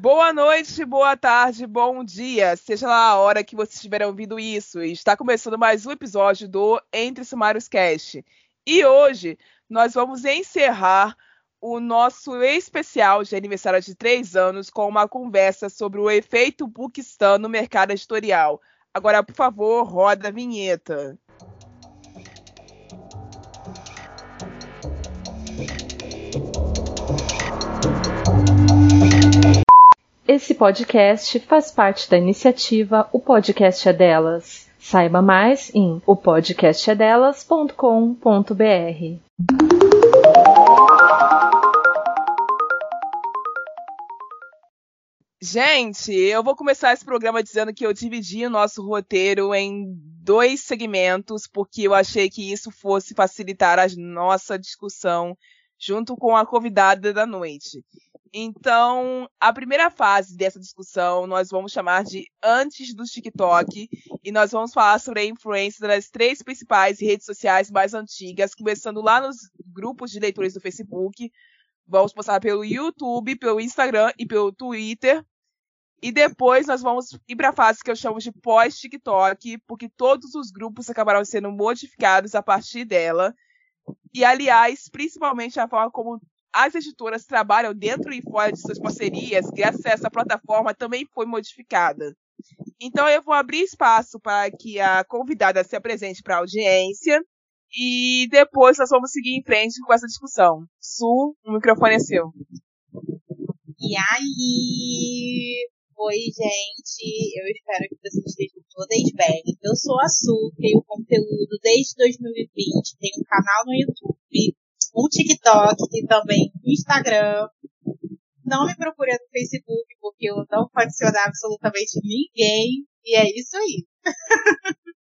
Boa noite, boa tarde, bom dia, seja lá a hora que vocês estiverem ouvindo isso. Está começando mais um episódio do Entre Sumários Cast. E hoje nós vamos encerrar o nosso especial de aniversário de três anos com uma conversa sobre o efeito Bookistan no mercado editorial. Agora, por favor, roda a vinheta. Esse podcast faz parte da iniciativa O Podcast é Delas. Saiba mais em opodcastedelas.com.br. Gente, eu vou começar esse programa dizendo que eu dividi o nosso roteiro em dois segmentos, porque eu achei que isso fosse facilitar a nossa discussão junto com a convidada da noite. Então, a primeira fase dessa discussão nós vamos chamar de antes do TikTok e nós vamos falar sobre a influência das três principais redes sociais mais antigas, começando lá nos grupos de leitores do Facebook. Vamos passar pelo YouTube, pelo Instagram e pelo Twitter. E depois nós vamos ir para a fase que eu chamo de pós-TikTok, porque todos os grupos acabaram sendo modificados a partir dela. E, aliás, principalmente a forma como as editoras trabalham dentro e fora de suas parcerias, graças a essa plataforma, também foi modificada. Então, eu vou abrir espaço para que a convidada se apresente para a audiência e depois nós vamos seguir em frente com essa discussão. Su, o microfone é seu. E aí? Oi, gente. Eu espero que vocês estejam todas bem. Eu sou a Su, tenho conteúdo desde 2020, tenho um canal no YouTube, um TikTok e também um Instagram. Não me procure no Facebook, porque eu não vou adicionar absolutamente ninguém. E é isso aí.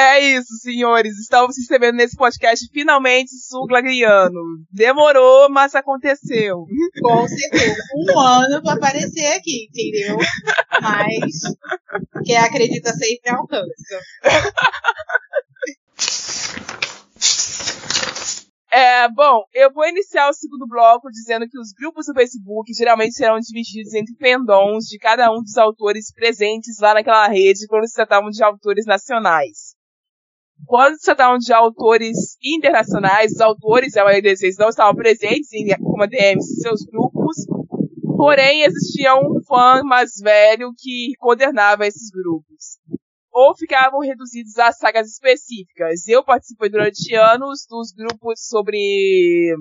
É isso, senhores. Estamos recebendo nesse podcast finalmente Suglagriano. Demorou, mas aconteceu. Com certeza. Um ano para aparecer aqui, entendeu? Mas quem acredita sempre alcança. É, bom, eu vou iniciar o segundo bloco dizendo que os grupos do Facebook geralmente serão divididos entre fandoms de cada um dos autores presentes lá naquela rede quando se tratavam de autores nacionais. Quando se tratavam de autores internacionais, os autores, a maioria não estavam presentes em, como ADMs em seus grupos, porém existia um fã mais velho que coordenava esses grupos ou ficavam reduzidos a sagas específicas. Eu participei durante anos dos grupos sobre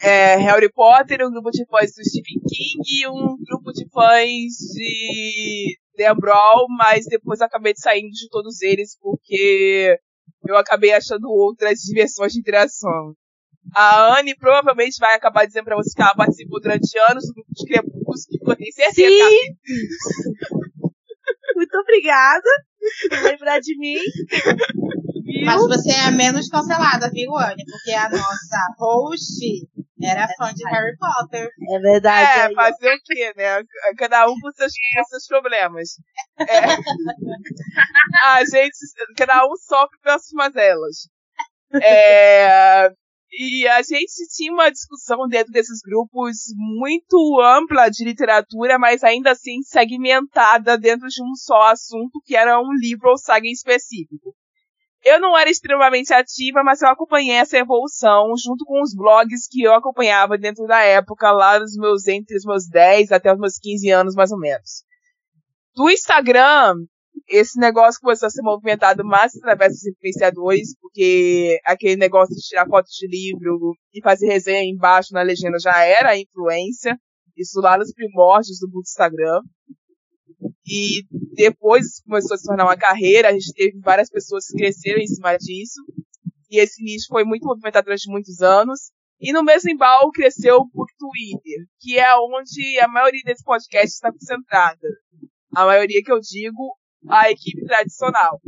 é, Harry Potter, um grupo de fãs do Stephen King e um grupo de fãs de Dan Brown, mas depois acabei saindo de todos eles porque eu acabei achando outras diversões de interação. A Anne provavelmente vai acabar dizendo pra você que ela participou durante anos do grupo de Crepúsculo, que eu tenho certeza. Sim! Muito obrigada por lembrar de mim. Viu? Mas você é menos cancelada, viu, Anne? Porque a nossa host era fã de Harry Potter. É verdade. É, fazer o quê, né? Cada um com seus, com seus problemas. É. a gente, cada um sofre pelas mazelas. É, e a gente tinha uma discussão dentro desses grupos muito ampla de literatura, mas ainda assim segmentada dentro de um só assunto, que era um livro ou saga em específico. Eu não era extremamente ativa, mas eu acompanhei essa evolução junto com os blogs que eu acompanhava dentro da época, lá nos meus, entre os meus 10 até os meus 15 anos, mais ou menos. Do Instagram, esse negócio começou a ser movimentado mais através dos influenciadores, porque aquele negócio de tirar fotos de livro e fazer resenha embaixo na legenda já era influência. Isso lá nos primórdios do Instagram. E depois começou a se tornar uma carreira, a gente teve várias pessoas que cresceram em cima disso. E esse nicho foi muito movimentado durante muitos anos. E no mesmo embalo cresceu o Twitter, que é onde a maioria desse podcast está concentrada. A maioria que eu digo a equipe tradicional.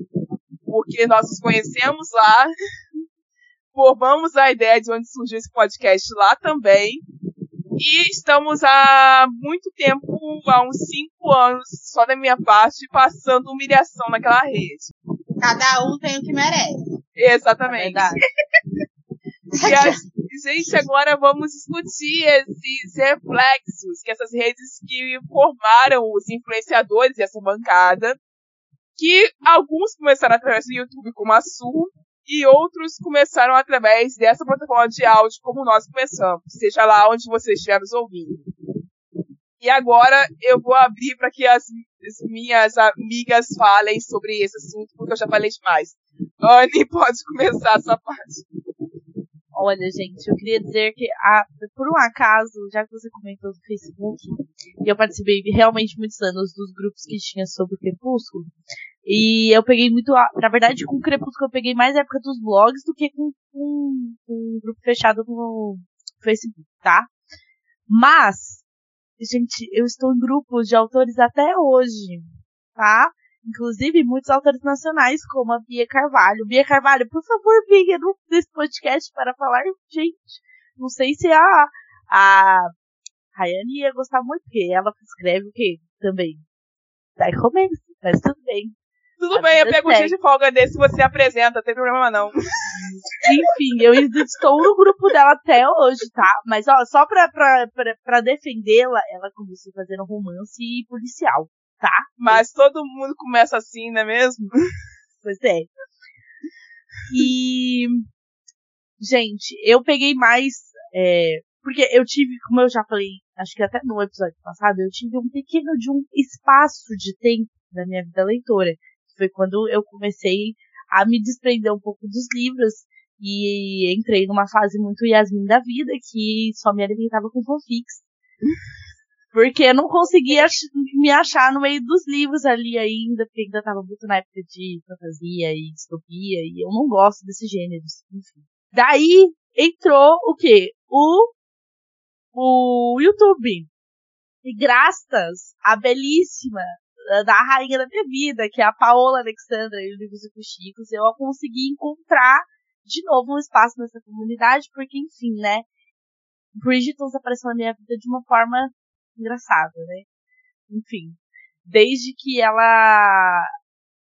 Porque nós nos conhecemos lá, formamos a ideia de onde surgiu esse podcast lá também. E estamos há muito tempo, há uns cinco anos, só da minha parte, passando humilhação naquela rede. Cada um tem o que merece. Exatamente. É e a, gente, agora vamos discutir esses reflexos que essas redes que formaram os influenciadores e essa bancada, que alguns começaram através do YouTube como a e outros começaram através dessa plataforma de áudio como nós começamos, seja lá onde você estiver nos ouvindo. E agora eu vou abrir para que as, as, minhas amigas falem sobre esse assunto, porque eu já falei demais. Anne, pode começar essa parte. Olha, gente, eu queria dizer que, a, por um acaso, já que você comentou do Facebook, e eu participei realmente muitos anos dos grupos que tinha sobre o Crepúsculo, e eu peguei muito, na verdade, com o Crepúsculo eu peguei mais época dos blogs do que com, com, com grupo fechado no Facebook, tá? Mas, gente, eu estou em grupos de autores até hoje, tá? Inclusive, muitos autores nacionais, como a Bia Carvalho. Bia Carvalho, por favor, venha nesse podcast para falar, gente. Não sei se a, a Rayane ia gostar muito, porque ela escreve o quê? Também. Daí romance, mas tudo bem. Tudo bem, eu pego um dia de folga desse você apresenta, não tem problema não. Enfim, eu estou no grupo dela até hoje, tá? Mas ó, só pra, pra, pra, pra defendê-la, ela começou fazendo romance policial tá? Mas todo mundo começa assim, não é mesmo? Pois é. E. Gente, eu peguei mais. É, porque eu tive, como eu já falei, acho que até no episódio passado, eu tive um pequeno de um espaço de tempo na minha vida leitora. Foi quando eu comecei a me desprender um pouco dos livros e entrei numa fase muito Yasmin da vida, que só me alimentava com fanfics. Porque eu não conseguia me achar no meio dos livros ali ainda, porque ainda tava muito na época de fantasia e distopia, e eu não gosto desses gêneros, enfim. Daí entrou o quê? O, o YouTube. E graças à belíssima da rainha da minha vida, que é a Paola Alexandra e o Livros e Chicos, eu consegui encontrar de novo um espaço nessa comunidade, porque enfim, né? Bridgerton apareceu na minha vida de uma forma engraçada, né? Enfim, desde que ela.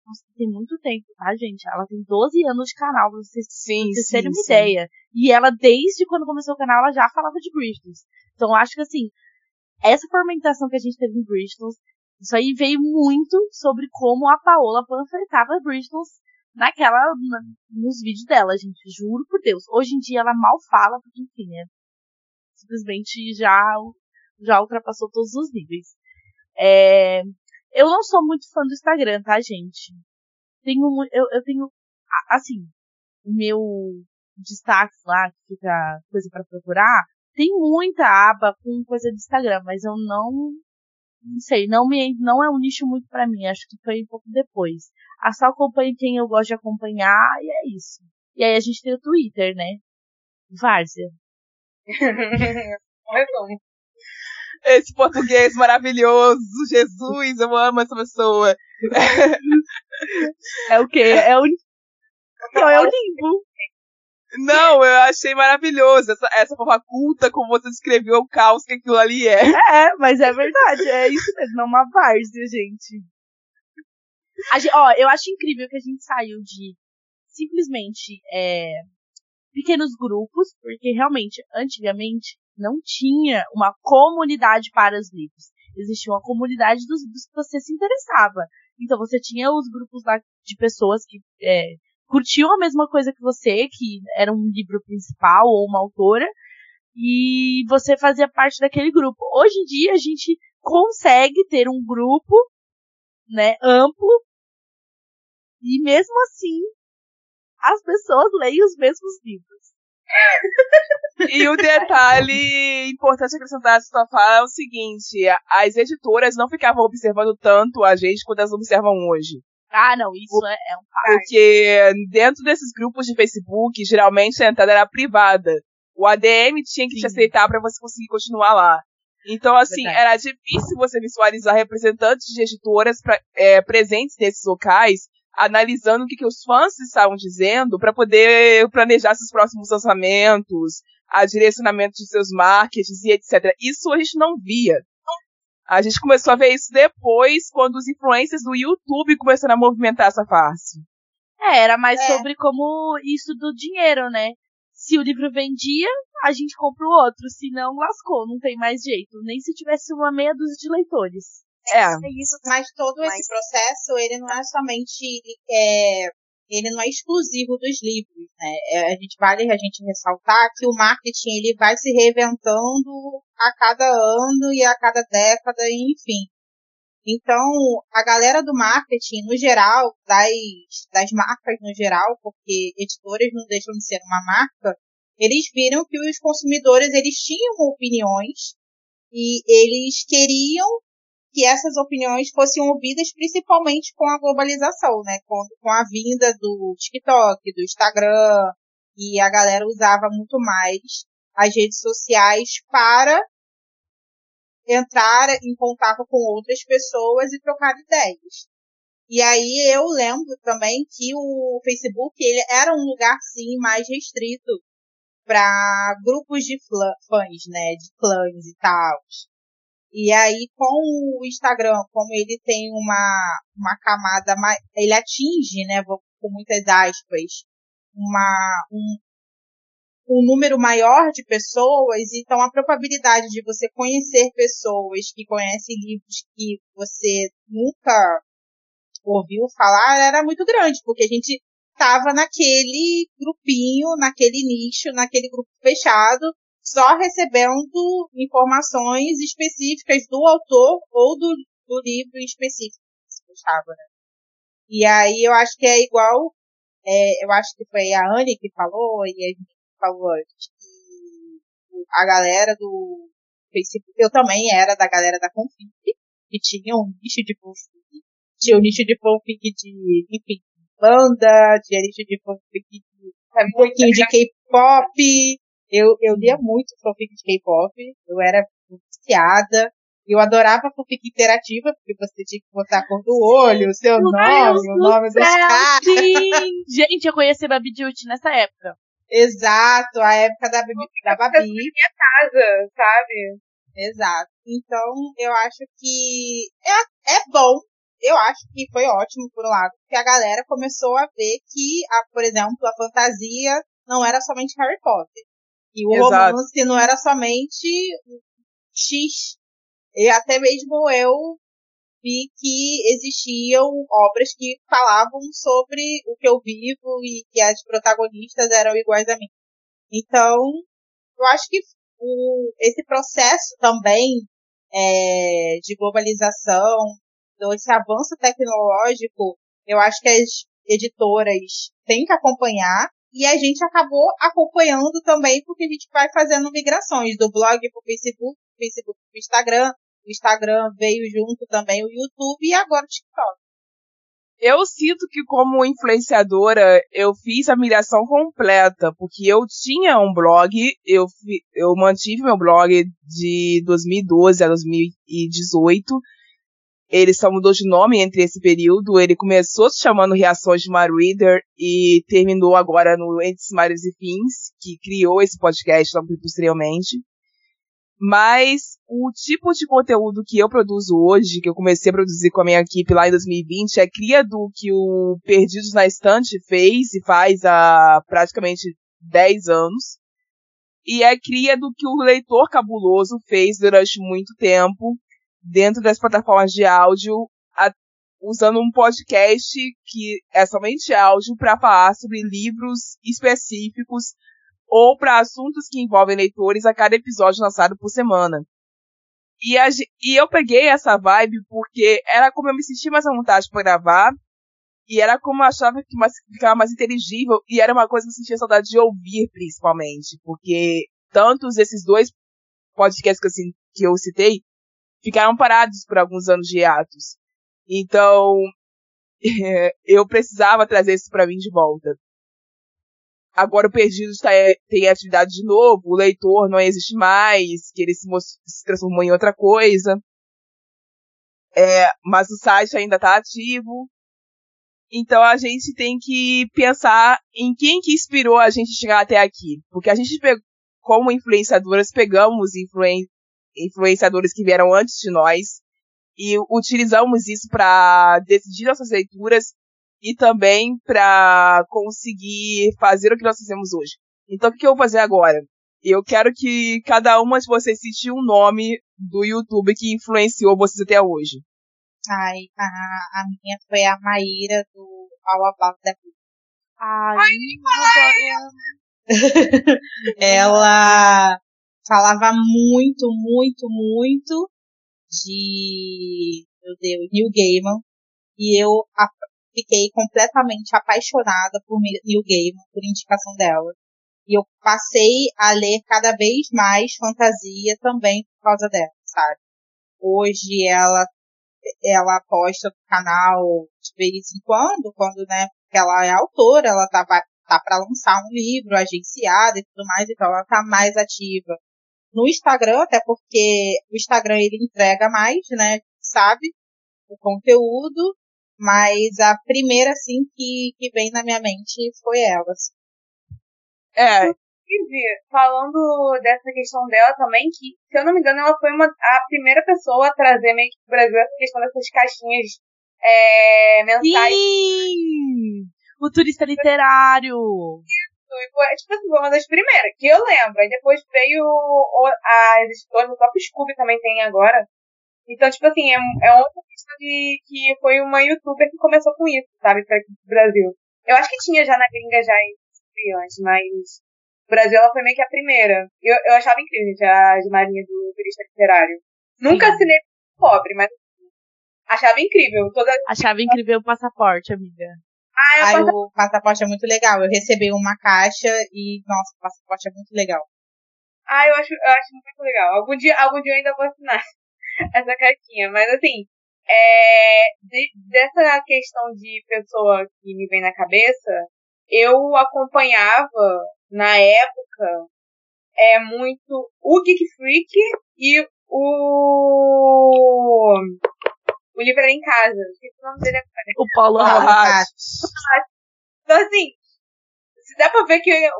Nossa, tem muito tempo, tá, gente? Ela tem 12 anos de canal, pra vocês, sim, pra vocês terem uma sim. ideia. E ela, desde quando começou o canal, ela já falava de Bristles. Então, acho que assim, essa fermentação que a gente teve em Bristles, isso aí veio muito sobre como a Paola panfletava Bristles naquela, na, nos vídeos dela, gente. Juro por Deus. Hoje em dia ela mal fala, porque enfim, é simplesmente já já ultrapassou todos os níveis. É, eu não sou muito fã do Instagram, tá, gente? Tenho, eu, eu tenho, assim, o meu destaque lá, que fica coisa para procurar, tem muita aba com coisa do Instagram, mas eu não, não sei, não me, não é um nicho muito para mim, acho que foi um pouco depois. A só acompanho quem eu gosto de acompanhar e é isso. E aí a gente tem o Twitter, né? Várzea. é bom. Esse português maravilhoso, Jesus, eu amo essa pessoa. É o quê? É o. Não, é o limbo. Não, eu achei maravilhoso essa, essa forma culta como você descreveu o caos que aquilo ali é. É, mas é verdade, é isso mesmo, é uma várzea, gente. gente. Ó, eu acho incrível que a gente saiu de simplesmente é, pequenos grupos, porque realmente, antigamente, não tinha uma comunidade para os livros. Existia uma comunidade dos, dos que você se interessava. Então você tinha os grupos lá de pessoas que é, curtiam a mesma coisa que você, que era um livro principal ou uma autora, e você fazia parte daquele grupo. Hoje em dia a gente consegue ter um grupo, né, amplo, e mesmo assim as pessoas leem os mesmos livros e o detalhe importante acrescentar essa sua fala é o seguinte: as editoras não ficavam observando tanto a gente quanto elas observam hoje. Ah, não, isso é, é um fato. Porque dentro desses grupos de Facebook, geralmente a entrada era privada. O ADM tinha que Sim. te aceitar para você conseguir continuar lá. Então, assim, Verdade. era difícil você visualizar representantes de editoras pra, é, presentes nesses locais analisando o que, que os fãs estavam dizendo para poder planejar seus próximos lançamentos, a direcionamento de seus marketings e etc. Isso a gente não via. A gente começou a ver isso depois, quando os influencers do YouTube começaram a movimentar essa face. É, era mais é. sobre como isso do dinheiro, né? Se o livro vendia, a gente compra o outro. Se não, lascou, não tem mais jeito. Nem se tivesse uma meia dúzia de leitores. É. É isso, mas todo Mas- esse processo, ele não é somente, é, ele não é exclusivo dos livros, né? É, a gente vale a gente ressaltar que o marketing, ele vai se reinventando a cada ano e a cada década, enfim. Então, a galera do marketing, no geral, das, das marcas no geral, porque editoras não deixam de ser uma marca, eles viram que os consumidores, eles tinham opiniões e eles queriam que essas opiniões fossem ouvidas principalmente com a globalização, né? Com, com a vinda do TikTok, do Instagram, e a galera usava muito mais as redes sociais para entrar em contato com outras pessoas e trocar ideias. E aí eu lembro também que o Facebook ele era um lugar sim mais restrito para grupos de fãs, né, de clãs e tal. E aí, com o Instagram, como ele tem uma, uma camada mais, ele atinge, né, vou- com muitas aspas, uma, um, um número maior de pessoas, então a probabilidade de você conhecer pessoas que conhecem livros que você nunca ouviu falar era muito grande, porque a gente estava naquele grupinho, naquele nicho, naquele grupo fechado, só recebendo informações específicas do autor ou do, do livro específico que se fechava, né? E aí eu acho que é igual, é, eu acho que foi a Anne que falou, e a gente falou antes, que a galera do Facebook, eu também era da galera da Config, que tinha um nicho de fanfic, tinha um nicho de fanfic de, enfim, banda, tinha nicho de fanfic de um pouquinho de K-pop, eu, eu lia muito fanfic de K-pop, eu era viciada, eu adorava fanfic interativa, porque você tinha que botar a cor do olho, o seu Meu nome, Deus o do nome dos céu, caras. Sim! Gente, eu conheci Babi Duty nessa época. Exato, a época da, Bibi- da Babi. casa, sabe? Exato. Então, eu acho que é, é bom. Eu acho que foi ótimo, por um lado, porque a galera começou a ver que, a, por exemplo, a fantasia não era somente Harry Potter. E o Exato. romance não era somente X. E até mesmo eu vi que existiam obras que falavam sobre o que eu vivo e que as protagonistas eram iguais a mim. Então, eu acho que o, esse processo também é, de globalização, então esse avanço tecnológico, eu acho que as editoras têm que acompanhar e a gente acabou acompanhando também porque a gente vai fazendo migrações do blog para o Facebook, do Facebook para o Instagram, o Instagram veio junto também o YouTube e agora o TikTok. Eu sinto que como influenciadora eu fiz a migração completa, porque eu tinha um blog, eu, eu mantive meu blog de 2012 a 2018. Ele só mudou de nome entre esse período. Ele começou se chamando Reações de Mar Reader e terminou agora no Entre Mares e Fins, que criou esse podcast logo posteriormente. Mas o tipo de conteúdo que eu produzo hoje, que eu comecei a produzir com a minha equipe lá em 2020, é cria do que o Perdidos na Estante fez e faz há praticamente 10 anos. E é cria do que o Leitor Cabuloso fez durante muito tempo, dentro das plataformas de áudio, a- usando um podcast que é somente áudio para falar sobre livros específicos ou para assuntos que envolvem leitores a cada episódio lançado por semana. E, a e eu peguei essa vibe porque era como eu me sentia mais à vontade para gravar, e era como eu achava que mais, ficava mais inteligível, e era uma coisa que eu sentia saudade de ouvir, principalmente, porque tantos esses dois podcasts que eu, que eu citei ficaram parados por alguns anos de hiatos. Então, eu precisava trazer isso para mim de volta. Agora o Perdido está, tem atividade de novo, o leitor não existe mais, que ele se, se transformou em outra coisa. É, mas o site ainda está ativo. Então a gente tem que pensar em quem que inspirou a gente chegar até aqui. Porque a gente, como influenciadoras, pegamos influen influenciadores que vieram antes de nós e utilizamos isso para decidir nossas leituras e também para conseguir fazer o que nós fazemos hoje. Então o que, eu vou fazer agora? Eu quero que cada uma de vocês cite um nome do YouTube que influenciou vocês até hoje. Ai, a, a minha foi a Maíra do All About the Book. Ai, Ela falava muito, muito, muito de, meu Deus, Neil Gaiman. E eu fiquei completamente apaixonada por Neil Gaiman, por indicação dela. E eu passei a ler cada vez mais fantasia também por causa dela, sabe? Hoje ela, ela posta no canal de vez em quando, quando, né, ela é autora, ela tá, tá para lançar um livro agenciado e tudo mais, então ela tá mais ativa no Instagram, até porque o Instagram ele entrega mais, né, sabe, o conteúdo, mas a primeira, assim, que, que vem na minha mente foi ela. assim. É, Inclusive, falando dessa questão dela também, que, se eu não me engano, ela foi uma, a primeira pessoa a trazer meio que pro Brasil essa questão dessas caixinhas é, mensais. Sim! O turista literário! E foi, tipo assim, foi uma das primeiras, que eu lembro. Aí depois veio o, as editoras, o próprio Scooby também tem agora. Então, tipo assim, é, é outra questão de que foi uma youtuber que começou com isso, sabe, pra aqui pro Brasil. Eu acho que tinha já na gringa já antes, mas no Brasil ela foi meio que a primeira. Eu, eu achava incrível, gente, a Marinha do turista literário. Nunca Sim. assinei pobre, mas achava incrível. Toda... Achava incrível o passaporte, amiga. Ah, eu Aí o passaporte é muito legal. Eu recebi uma caixa e, nossa, o passaporte é muito legal. Ah, eu acho, eu acho muito legal. Algum dia, algum dia eu ainda vou assinar essa cartinha. Mas assim, é, de- dessa questão de pessoa que me vem na cabeça, eu acompanhava na época é muito o Geek Freak e o o livro era em casa. O nome dele agora. O Paulo. Haas. Então, assim, se dá pra ver que eu,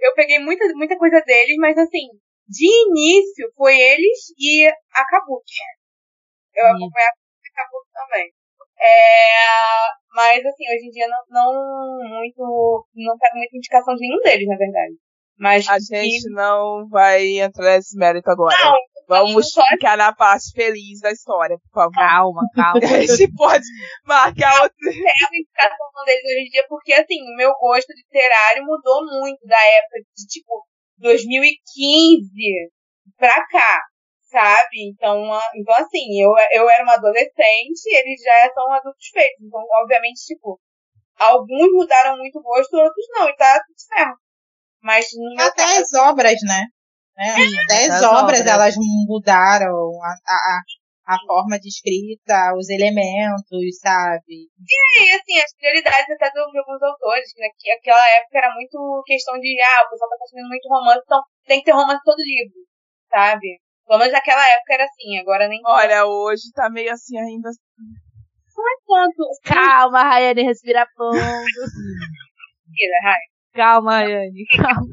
eu peguei muita, muita coisa deles, mas assim, de início foi eles e a Kabuki. Eu Sim. acompanhava a Kabuki também. É, mas assim, hoje em dia não, não muito, não pego muita indicação de nenhum deles, na verdade. Mas a que- gente não vai entrar nesse mérito agora. não, Vamos só- ficar na parte feliz da história, por favor. Calma, calma. A gente pode marcar outro. pego a indicação deles hoje em dia porque, assim, o meu gosto literário mudou muito da época de, tipo, 2015 pra cá, sabe? Então, então assim, eu, eu era uma adolescente, eles já são adultos feitos. Então, obviamente, tipo, alguns mudaram muito o gosto, outros não, e tá tudo certo. Mas Até caso, as obras, né? Né? Até as as obras, obras. elas mudaram a, a, a forma de escrita, os elementos, sabe? E assim, as prioridades até do- de alguns autores, né? Que aquela época era muito questão de, ah, o pessoal tá consumindo muito romance, então tem que ter romance todo livro, sabe? Pelo menos naquela época era assim, agora nem Olha, hoje tá meio assim ainda. tanto. Calma, Rayane, respira fundo. Mentira, Rai. Calma, Rayane, calma.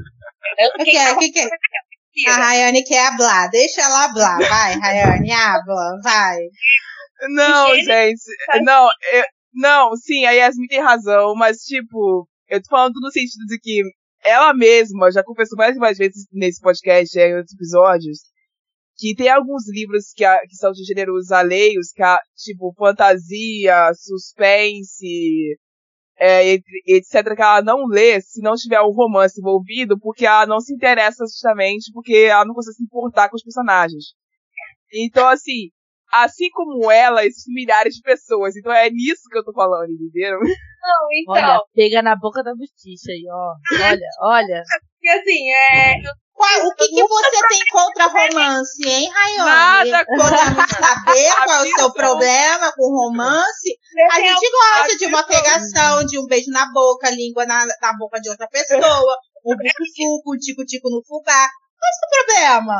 O que, é? o que, que A. Rayane quer hablar. Deixa ela hablar. Vai, Rayane, habla. Vai. Não, gente. Não, eu- não, sim, a Yasmin tem razão, mas tipo, eu tô falando no sentido de que ela mesma já confessou mais e mais vezes nesse podcast, em outros episódios, que tem alguns livros que, a- que são de gêneros alheios, que a, tipo, fantasia, suspense, é, et- etc., que ela não lê se não tiver um romance envolvido, porque ela não se interessa justamente porque ela não consegue se importar com os personagens. Então, assim, assim como ela, existem milhares de pessoas. Então é nisso que eu tô falando, entenderam? Não, então. Olha, pega na boca da justiça aí, ó. Olha, olha. Porque assim, é. Eu, Qual, o que, que você tem contra romance, hein, Rayane? Nada Podemos saber qual é o seu problema com romance? A gente gosta de uma pegação, de um beijo na boca, língua na, na boca de outra pessoa, um buco-fuco, um tico-tico no fubá. Qual é o seu problema?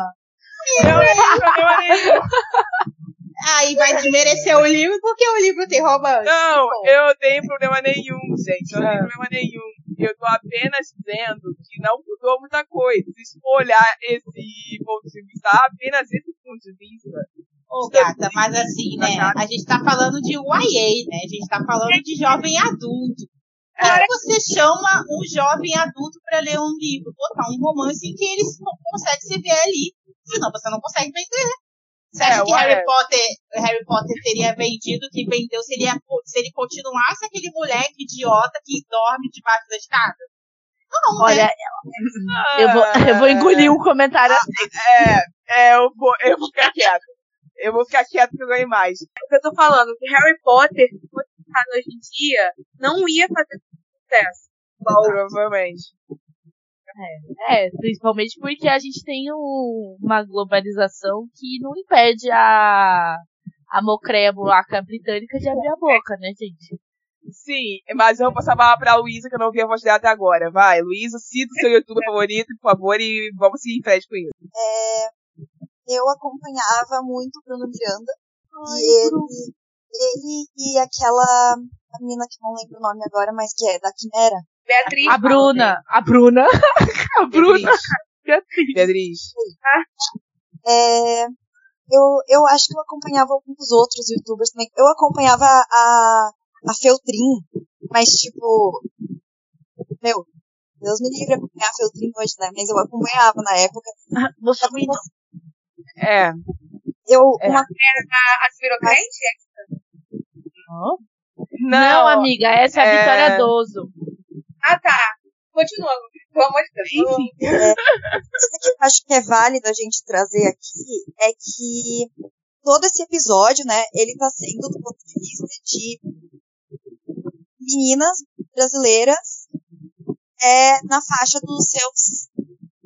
Não tem problema nenhum. Aí vai desmerecer o livro porque o livro tem romance. Não, eu não tenho problema nenhum, gente. Eu não tenho problema nenhum. Eu tô apenas dizendo que não mudou muita coisa. Se olhar esse ponto de vista, apenas esse ponto de vista. Ô, gata, mas assim, né? A gente tá falando de YA, né? A gente tá falando de jovem adulto. Como é. você chama um jovem adulto para ler um livro? Botar um romance em que ele consegue se ver ali. Senão você não consegue vender. Você acha é, que Harry Potter, Harry Potter teria vendido, que vendeu, se ele, se ele continuasse aquele moleque idiota que dorme debaixo da escada? Não, Olha, né? eu, vou, eu vou engolir um comentário ah, assim. É, é, eu vou, eu vou ficar quieto. Eu vou ficar quieto porque eu ganhei mais. É o que eu tô falando, que Harry Potter, se fosse hoje em dia, não ia fazer sucesso. Provavelmente. É, é, principalmente porque a gente tem um, uma globalização que não impede a, a mocreia buraca britânica de abrir a boca, né, gente? Sim, mas eu vou passar a palavra pra Luísa, que eu não ouvi a voz dela até agora. Vai, Luísa, cita o seu youtuber favorito, por favor, e vamos seguir em frente com isso. É, eu acompanhava muito o Bruno Miranda. Ai, e ele, ele e aquela menina que não lembro o nome agora, mas que é da Quimera. Beatriz. A Bruna. A Bruna. A Bruna. Beatriz. Beatriz. É, eu, eu acho que eu acompanhava alguns outros youtubers também. Eu acompanhava a, a Feltrin, mas tipo. Meu, Deus me livre acompanhar a Feltrin hoje, né? Mas eu acompanhava na época. Ah, você É. Eu. É. Uma... Era a, a Spirocrente? Não. Não, amiga, essa é a é... Vitória Doso. Ah, tá. Continua, pelo amor de Deus. Enfim. É, que eu acho que é válido a gente trazer aqui é que todo esse episódio, né, ele tá sendo do ponto de vista de meninas brasileiras é, na faixa dos seus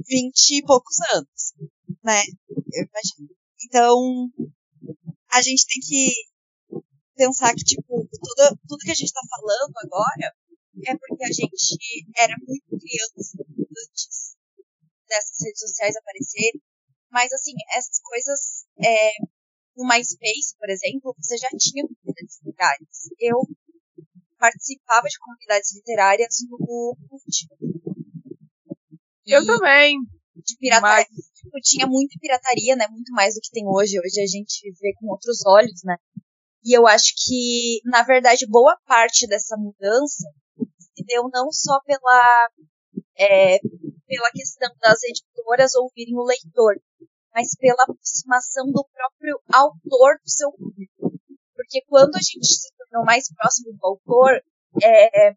vinte e poucos anos, né? Eu imagino. Então, a gente tem que pensar que, tipo, tudo, tudo que a gente tá falando agora é porque a gente era muito criança antes dessas redes sociais aparecerem. Mas, assim, essas coisas, é, no MySpace, por exemplo, você já tinha comunidades literárias. Eu participava de comunidades literárias no Eu também. De pirataria. Mas... Tipo, tinha muita pirataria, né? Muito mais do que tem hoje. Hoje a gente vê com outros olhos, né? E eu acho que, na verdade, boa parte dessa mudança se deu não só pela, é, pela questão das editoras ouvirem o leitor, mas pela aproximação do próprio autor do seu público. Porque quando a gente se tornou mais próximo do autor, é,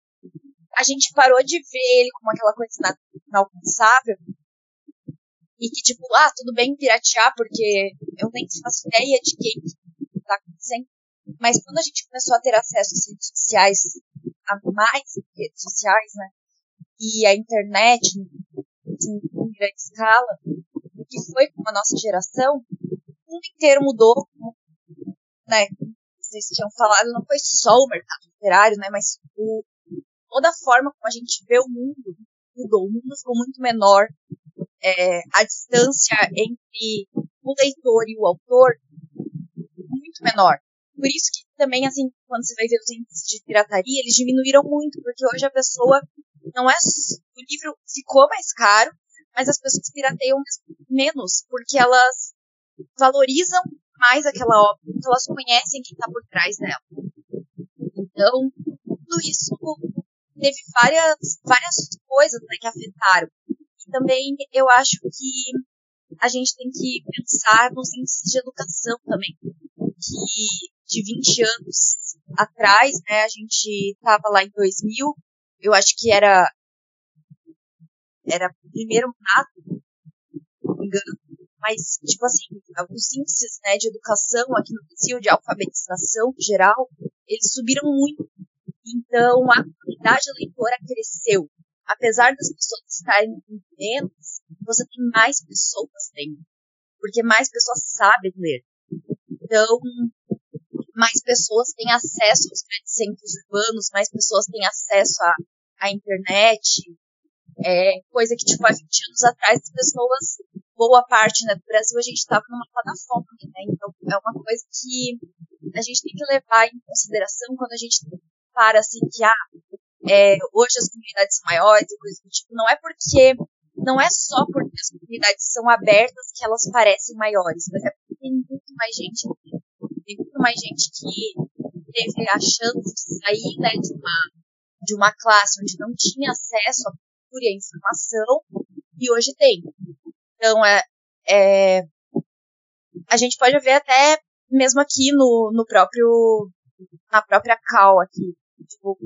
a gente parou de ver ele como aquela coisa inalcançável e que, tipo, ah, tudo bem piratear porque eu nem faço ideia de quem está acontecendo. Mas quando a gente começou a ter acesso às redes sociais a mais redes sociais, né? E a internet em, em grande escala, o que foi com a nossa geração, o mundo inteiro mudou, né? Vocês tinham falado, não foi só o mercado literário, né? Mas o, toda a forma como a gente vê o mundo mudou. O mundo ficou muito menor. É, a distância entre o leitor e o autor muito menor. Por isso que também, assim, quando você vai ver os índices de pirataria, eles diminuíram muito, porque hoje a pessoa não é. O livro ficou mais caro, mas as pessoas pirateiam menos, porque elas valorizam mais aquela obra, porque elas conhecem quem está por trás dela. Então, tudo isso teve várias, várias coisas né, que afetaram. E também eu acho que a gente tem que pensar nos índices de educação também. Que de 20 anos atrás, né? A gente estava lá em 2000, eu acho que era era primeiro mato, não me engano, mas tipo assim, os índices, né, de educação aqui no Brasil, de alfabetização geral, eles subiram muito. Então a comunidade leitora cresceu. Apesar das pessoas estarem menos, você tem mais pessoas lendo, porque mais pessoas sabem ler. Então, mais pessoas têm acesso aos grandes centros urbanos, mais pessoas têm acesso à, à internet, é, coisa que, tipo, há 20 anos atrás, as pessoas, boa parte né, do Brasil, a gente estava numa plataforma, né? Então, é uma coisa que a gente tem que levar em consideração quando a gente para, assim, que, ah, é, hoje as comunidades são maiores coisas do tipo, não é porque, não é só porque as comunidades são abertas que elas parecem maiores, mas é tem muito mais gente tem muito mais gente que teve a chance de sair né, de, uma, de uma classe onde não tinha acesso à cultura e à informação, e hoje tem. Então, é, é, a gente pode ver até mesmo aqui no, no próprio, na própria Cal aqui. Tipo,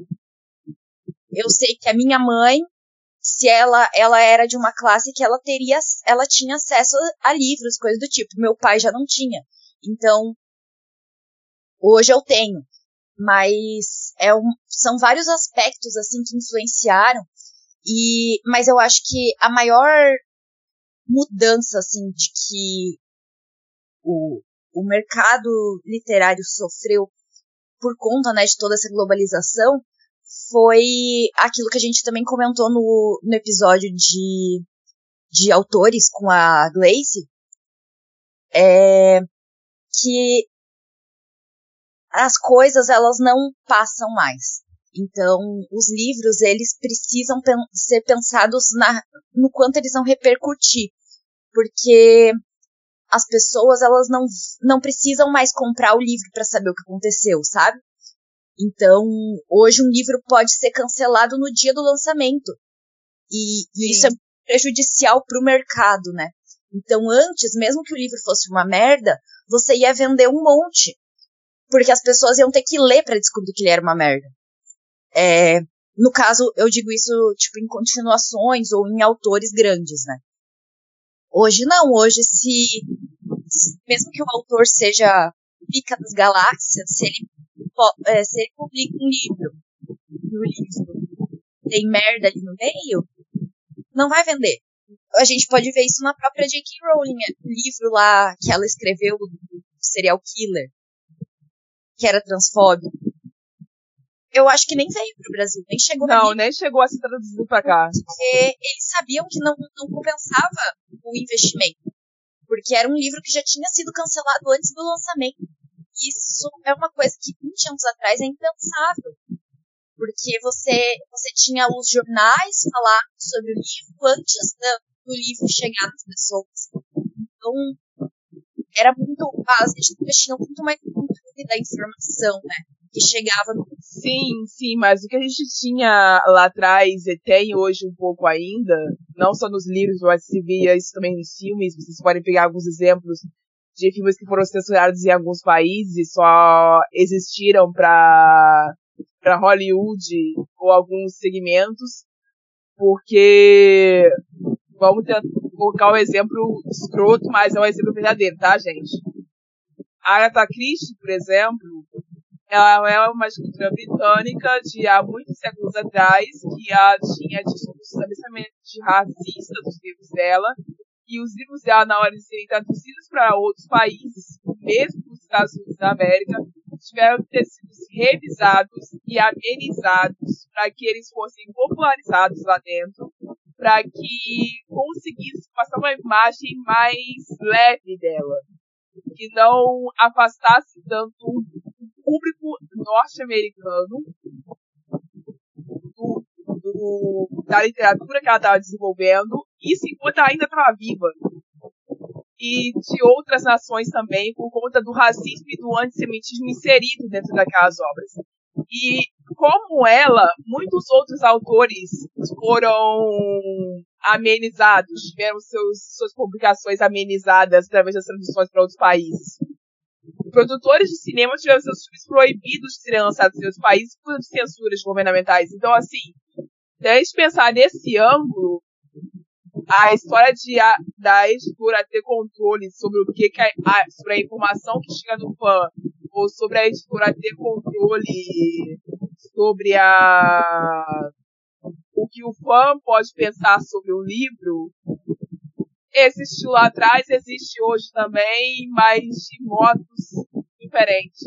eu sei que a minha mãe, se ela, ela era de uma classe que ela teria, ela tinha acesso a livros, coisas do tipo. Meu pai já não tinha. Então, hoje eu tenho. Mas é um, são vários aspectos assim que influenciaram. E, mas eu acho que a maior mudança assim de que o, o mercado literário sofreu por conta né, de toda essa globalização foi aquilo que a gente também comentou no, no episódio de, de autores com a Glace, é, que as coisas elas não passam mais. Então, os livros eles precisam pen ser pensados na, no quanto eles vão repercutir, porque as pessoas elas não, não precisam mais comprar o livro para saber o que aconteceu, sabe? Então, hoje um livro pode ser cancelado no dia do lançamento. E, e isso é prejudicial para o mercado, né? Então, antes, mesmo que o livro fosse uma merda, você ia vender um monte. Porque as pessoas iam ter que ler para descobrir que ele era uma merda. É, no caso, eu digo isso tipo em continuações ou em autores grandes, né? Hoje não, hoje se, se mesmo que o autor seja pica das galáxias, se ele, é, se ele publica um livro e o livro tem merda ali no meio, não vai vender. A gente pode ver isso na própria J.K. Rowling, o livro lá que ela escreveu do serial killer, que era transfóbico eu acho que nem veio pro Brasil, nem chegou Não, nem chegou a ser traduzido para cá. Porque eles sabiam que não, não compensava o investimento. Porque era um livro que já tinha sido cancelado antes do lançamento. Isso é uma coisa que 20 anos atrás é impensável. Porque você, você tinha os jornais falar sobre o livro antes do livro chegar nas pessoas. Então, era muito. As editoras tinham muito mais controle da informação, né? Que chegava no Sim, sim, mas o que a gente tinha lá atrás e tem hoje um pouco ainda, não só nos livros, mas se via isso também nos filmes, vocês podem pegar alguns exemplos de filmes que foram censurados em alguns países só existiram para para Hollywood ou alguns segmentos, porque vamos tentar colocar um exemplo escroto, mas é um exemplo verdadeiro, tá, gente? A Agatha Christie, por exemplo, ela é uma escritora britânica de há muitos séculos atrás, que ela tinha discursos absolutamente racistas dos livros dela, e os livros dela, na hora de serem traduzidos para outros países, mesmo nos Estados Unidos da América, tiveram que ter sido revisados e amenizados para que eles fossem popularizados lá dentro, para que conseguisse passar uma imagem mais leve dela, que não afastasse tanto público norte-americano do, do, da literatura que ela estava desenvolvendo, isso enquanto ela ainda estava viva. E de outras nações também, por conta do racismo e do antissemitismo inserido dentro daquelas obras. E como ela, muitos outros autores foram amenizados, tiveram seus, suas publicações amenizadas através das traduções para outros países produtores de cinema tiveram seus filmes proibidos de serem lançados em outros países por censuras governamentais. Então, assim, se a gente pensar nesse ângulo, a história de a, da editora ter controle sobre o que, que a, sobre a informação que chega no fã, ou sobre a editora ter controle sobre a o que o fã pode pensar sobre o livro, existiu lá atrás, existe hoje também, mas de modos diferentes,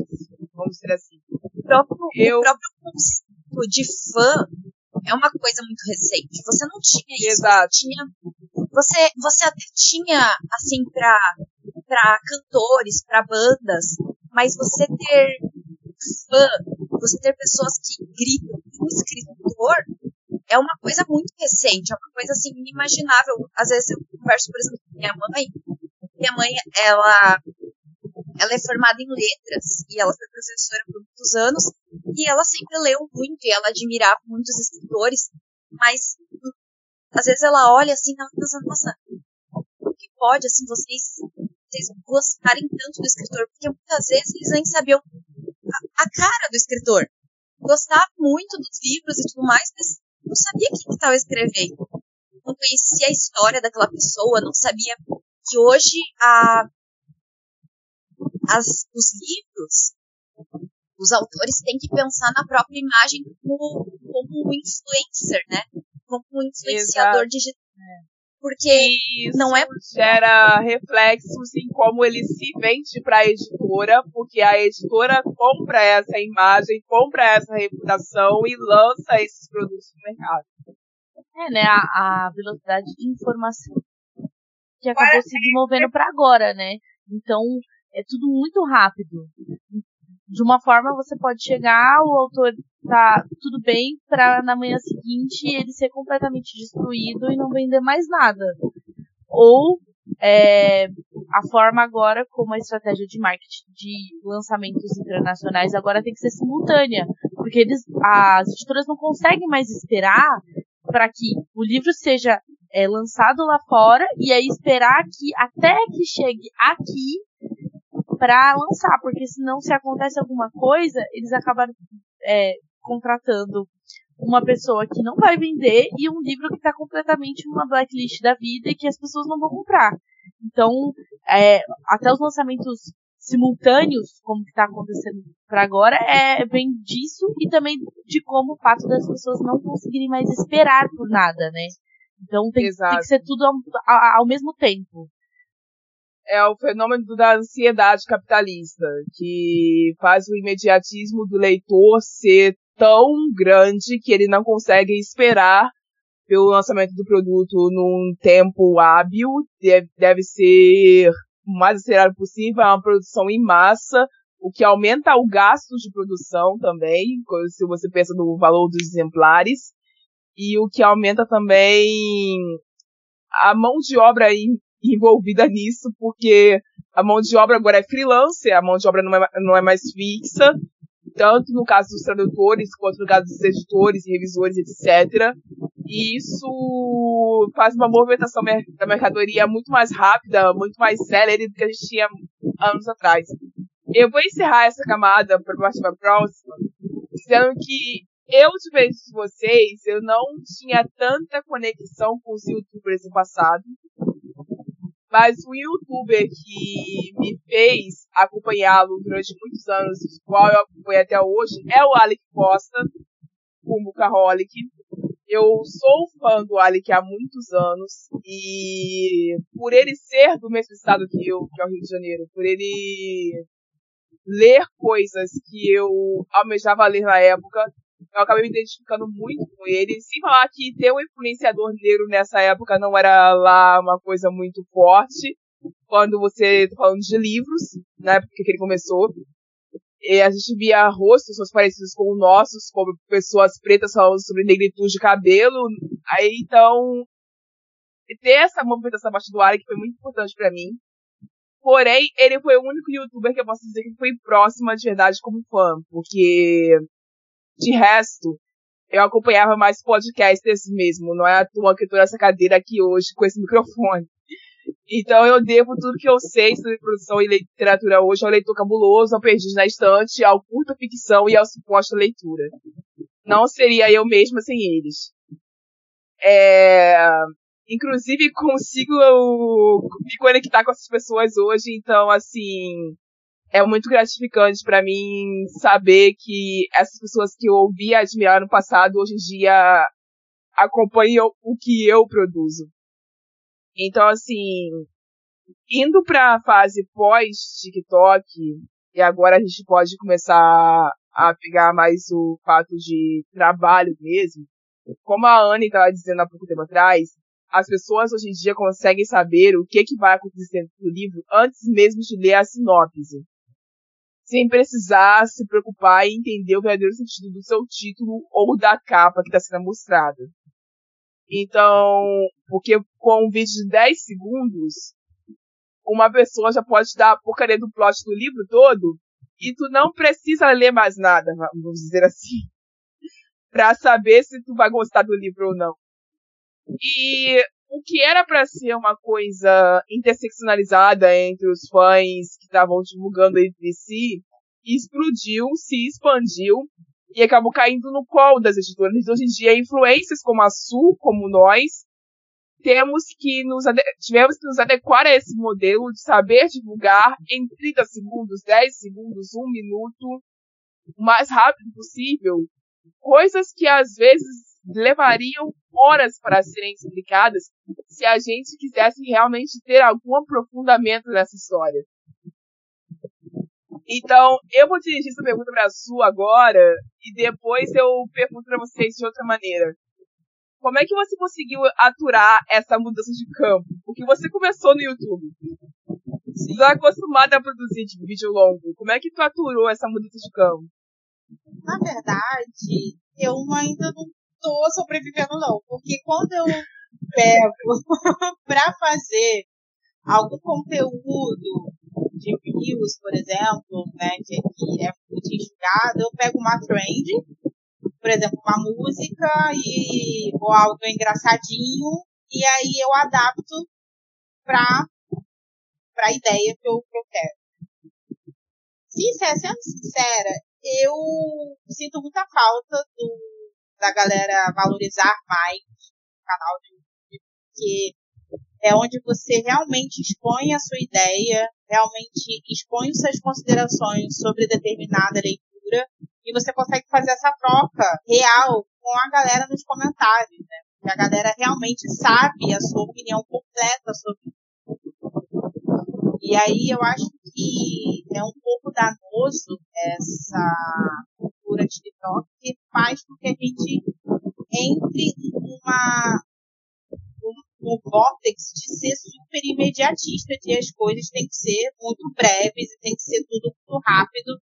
vamos dizer assim. O próprio, Eu... o próprio conceito de fã é uma coisa muito recente. Você não tinha isso. Exato. Você, tinha, você, você até tinha, assim, pra, pra cantores, pra bandas, mas você ter fã, você ter pessoas que gritam um escritor, é uma coisa muito recente, é uma coisa assim inimaginável. Às vezes eu converso, por exemplo, com minha mãe. Minha mãe, ela, ela é formada em letras e ela foi professora por muitos anos. e ela sempre leu muito e ela admirava muitos escritores, mas às vezes ela olha assim, ela pensa, nossa, o que pode assim vocês, vocês gostarem tanto do escritor? Porque muitas vezes eles nem sabiam a, a cara do escritor. Gostavam muito dos livros e tudo mais, mas não sabia quem estava escrevendo. Não conhecia a história daquela pessoa, não sabia que hoje a, as, os livros, os autores têm que pensar na própria imagem como, como um influencer, né? Como um influenciador Exato. digital. Porque Isso não é gera reflexos em como ele se vende para a editora, porque a editora compra essa imagem, compra essa reputação e lança esses produtos no mercado. É, né? A, a velocidade de informação que acabou se desenvolvendo para agora, né? Então, é tudo muito rápido. De uma forma você pode chegar, o autor tá tudo bem, para na manhã seguinte ele ser completamente destruído e não vender mais nada. Ou é, a forma agora, como a estratégia de marketing de lançamentos internacionais agora tem que ser simultânea, porque eles, as editoras não conseguem mais esperar para que o livro seja é, lançado lá fora e aí esperar que até que chegue aqui para lançar, porque senão se acontece alguma coisa, eles acabaram é, contratando uma pessoa que não vai vender e um livro que está completamente numa blacklist da vida e que as pessoas não vão comprar. Então, é, até os lançamentos simultâneos, como que está acontecendo para agora, é bem disso e também de como o fato das pessoas não conseguirem mais esperar por nada, né? Então tem, tem que ser tudo ao, ao mesmo tempo é o fenômeno da ansiedade capitalista, que faz o imediatismo do leitor ser tão grande que ele não consegue esperar pelo lançamento do produto num tempo hábil, deve, deve ser o mais acelerado possível, é uma produção em massa, o que aumenta o gasto de produção também, se você pensa no valor dos exemplares, e o que aumenta também a mão de obra envolvida nisso, porque a mão de obra agora é freelancer, a mão de obra não é, não é mais fixa, tanto no caso dos tradutores, quanto no caso dos editores e revisores, etc. E isso faz uma movimentação da mercadoria muito mais rápida, muito mais célere do que a gente tinha anos atrás. Eu vou encerrar essa camada para a próxima, dizendo que eu, diferente de vocês, eu não tinha tanta conexão com os youtubers no passado. Mas o youtuber que me fez acompanhá-lo durante muitos anos, qual eu acompanho até hoje, é o Alec Costa, o Bucaholic. Eu sou fã do Alec há muitos anos e por ele ser do mesmo estado que eu, que é o Rio de Janeiro, por ele ler coisas que eu almejava ler na época, eu acabei me identificando muito com ele. Sem falar que ter um influenciador negro nessa época não era lá uma coisa muito forte. Quando você tá falando de livros, na época que ele começou. E a gente via rostos parecidos com os nossos, como pessoas pretas falando sobre negritude de cabelo. Aí então, ter essa movimentação abaixo do ar que foi muito importante para mim. Porém, ele foi o único youtuber que eu posso dizer que foi próximo de verdade como fã, porque de resto, eu acompanhava mais podcasters mesmo, não é à toa que eu tô nessa cadeira aqui hoje com esse microfone. Então eu devo tudo que eu sei sobre produção e literatura hoje ao leitor cabuloso, ao perdido na estante, ao curta ficção e ao suposto leitura. Não seria eu mesma sem eles. É... Inclusive consigo me conectar com essas pessoas hoje, então assim, é muito gratificante para mim saber que essas pessoas que eu ouvia admirar no passado hoje em dia acompanham o que eu produzo. Então, assim, indo para a fase pós-TikTok, e agora a gente pode começar a pegar mais o fato de trabalho mesmo, como a Anne estava dizendo há pouco tempo atrás, as pessoas hoje em dia conseguem saber o que, que vai acontecer no livro antes mesmo de ler a sinopse sem precisar se preocupar em entender o verdadeiro sentido do seu título ou da capa que está sendo mostrada. Então, porque com um vídeo de 10 segundos, uma pessoa já pode dar a porcaria do plot do livro todo e tu não precisa ler mais nada, vamos dizer assim, para saber se tu vai gostar do livro ou não. E o que era para ser uma coisa interseccionalizada entre os fãs estavam divulgando entre si, explodiu, se expandiu e acabou caindo no colo das editoras. Hoje em dia, influências como a Su, como nós, temos que nos tivemos que nos adequar a esse modelo de saber divulgar em 30 segundos, 10 segundos, 1 minuto, o mais rápido possível, coisas que às vezes levariam horas para serem explicadas se a gente quisesse realmente ter algum aprofundamento nessa história. Então, eu vou dirigir essa pergunta para a Su agora e depois eu pergunto para vocês de outra maneira. Como é que você conseguiu aturar essa mudança de campo? Porque você começou no YouTube. Você está acostumada a produzir de vídeo longo. Como é que tu aturou essa mudança de campo? Na verdade, eu ainda não tô sobrevivendo não, porque quando eu pego para fazer algum conteúdo de views, por exemplo, né, que, que é muito enxugado, eu pego uma trend por exemplo, uma música e, ou algo engraçadinho, e aí eu adapto pra, pra ideia que eu, que eu quero. Sincera, sendo sincera, eu sinto muita falta do, da galera valorizar mais o canal de YouTube, porque é onde você realmente expõe a sua ideia, realmente expõe suas considerações sobre determinada leitura e você consegue fazer essa troca real com a galera nos comentários, né? Que a galera realmente sabe a sua opinião completa sobre e aí eu acho que é um pouco danoso essa cultura TikTok que faz com que a gente entre numa um vortex de ser super imediatista, de as coisas têm que ser muito breves e tem que ser tudo muito rápido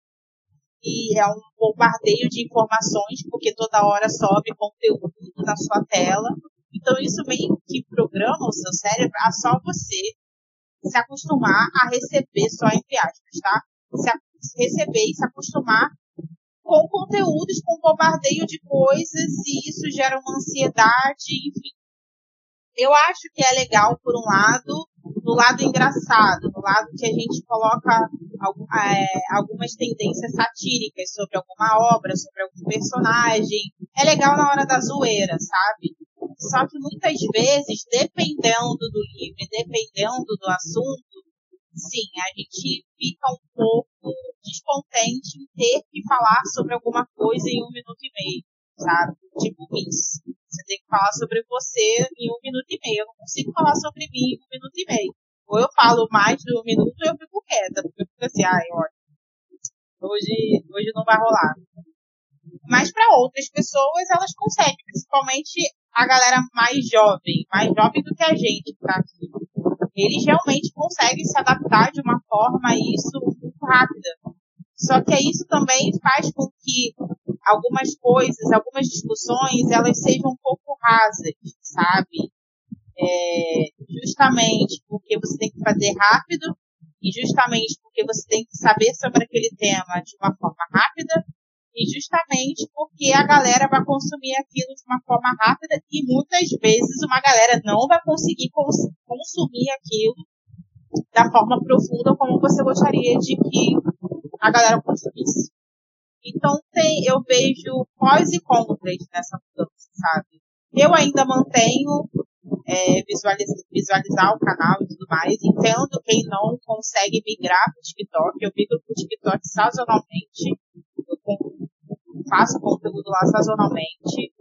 e é um bombardeio de informações, porque toda hora sobe conteúdo na sua tela. Então isso meio que programa o seu cérebro a só você se acostumar a receber, só entre aspas, tá? Se receber e se acostumar com conteúdos, com bombardeio de coisas, e isso gera uma ansiedade, enfim. Eu acho que é legal, por um lado, no lado engraçado, no lado que a gente coloca é, algumas tendências satíricas sobre alguma obra, sobre algum personagem. É legal na hora da zoeira, sabe? Só que muitas vezes, dependendo do livro, dependendo do assunto, sim, a gente fica um pouco descontente em ter que falar sobre alguma coisa em um minuto e meio, sabe? Tipo isso. Você tem que falar sobre você em um minuto e meio. Eu não consigo falar sobre mim em um minuto e meio. Ou eu falo mais de um minuto ou eu fico quieta, porque eu fico assim, ai, olha, hoje, hoje não vai rolar. Mas para outras pessoas, elas conseguem, principalmente a galera mais jovem, mais jovem do que a gente tá aqui. Eles realmente conseguem se adaptar de uma forma a isso muito rápida. Só que isso também faz com que algumas coisas, algumas discussões, elas sejam um pouco rasas, sabe? É, justamente porque você tem que fazer rápido e justamente porque você tem que saber sobre aquele tema de uma forma rápida e justamente porque a galera vai consumir aquilo de uma forma rápida e muitas vezes uma galera não vai conseguir cons consumir aquilo da forma profunda como você gostaria de que a galera consumisse. Então tem, eu vejo pós e contras nessa mudança, sabe? Eu ainda mantenho é, visualizar, o canal e tudo mais. Entendo quem não consegue migrar para o TikTok. Eu migro para o TikTok sazonalmente. Eu faço conteúdo lá sazonalmente.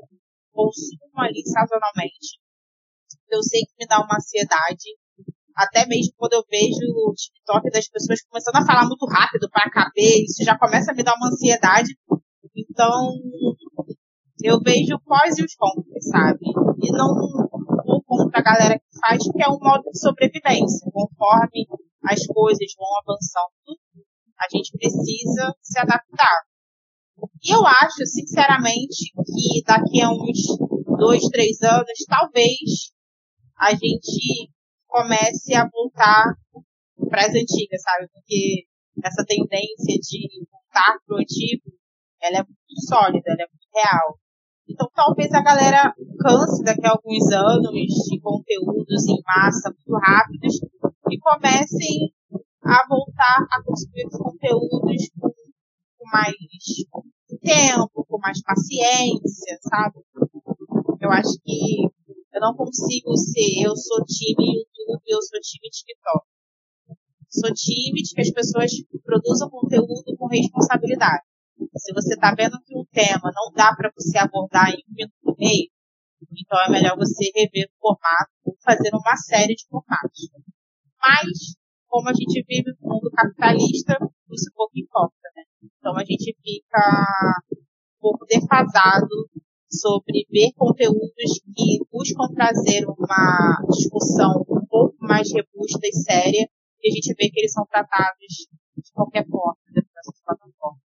Consumo ali sazonalmente. Eu sei que me dá uma ansiedade. Até mesmo quando eu vejo o TikTok das pessoas começando a falar muito rápido para caber, isso já começa a me dar uma ansiedade. Então, eu vejo pós e os contras, sabe? E não, contra a galera que faz, que é um modo de sobrevivência. Conforme as coisas vão avançando, a gente precisa se adaptar. E eu acho, sinceramente, que daqui a uns dois, três anos, talvez a gente comece a voltar para as antigas, sabe? Porque essa tendência de voltar pro antigo, ela é muito sólida, ela é muito real. Então talvez a galera canse daqui a alguns anos de conteúdos em massa muito rápidos e comecem a voltar a consumir os conteúdos com, com mais tempo, com mais paciência, sabe? Eu acho que eu não consigo ser, eu sou time Eu sou time TikTok. Sou time de que as pessoas produzam conteúdo com responsabilidade. Se você está vendo que um tema não dá para você abordar em um minuto e meio, então é melhor você rever o formato ou fazer uma série de formatos. Mas, como a gente vive no mundo capitalista, isso pouco importa, né? Então a gente fica um pouco defasado sobre ver conteúdos que buscam trazer uma discussão pouco mais robusta e séria, e a gente vê que eles são tratados de qualquer forma dentro dessas plataformas.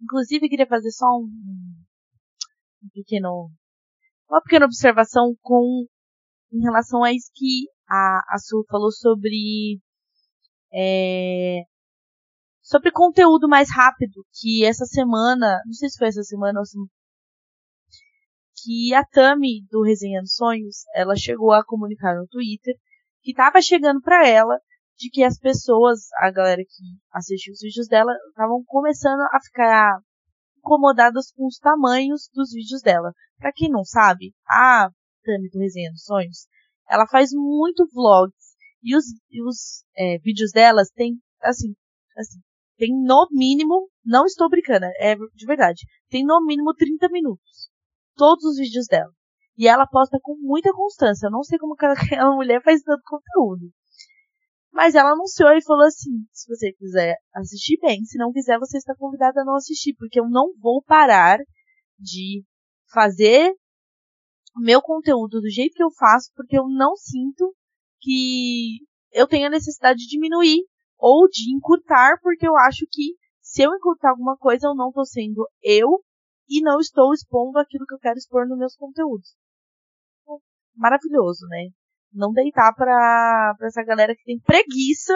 Inclusive, queria fazer só um, um pequeno, uma pequena observação com em relação a isso que a, a Su falou sobre é, sobre conteúdo mais rápido, que essa semana, não sei se foi essa semana ou semana, que a Tami do Resenhando Sonhos, ela chegou a comunicar no Twitter que estava chegando para ela de que as pessoas, a galera que assistiu os vídeos dela, estavam começando a ficar incomodadas com os tamanhos dos vídeos dela. Para quem não sabe, a Tami do Resenhando Sonhos, ela faz muito vlogs e os, e os é, vídeos delas têm, assim, assim, tem no mínimo, não estou brincando, é de verdade, tem no mínimo 30 minutos. Todos os vídeos dela. E ela posta com muita constância. Eu não sei como aquela mulher faz tanto conteúdo. Mas ela anunciou e falou assim: se você quiser assistir bem, se não quiser, você está convidada a não assistir, porque eu não vou parar de fazer meu conteúdo do jeito que eu faço, porque eu não sinto que eu tenho a necessidade de diminuir ou de encurtar, porque eu acho que se eu encurtar alguma coisa, eu não estou sendo eu e não estou expondo aquilo que eu quero expor nos meus conteúdos. Maravilhoso, né? Não deitar pra, essa galera que tem preguiça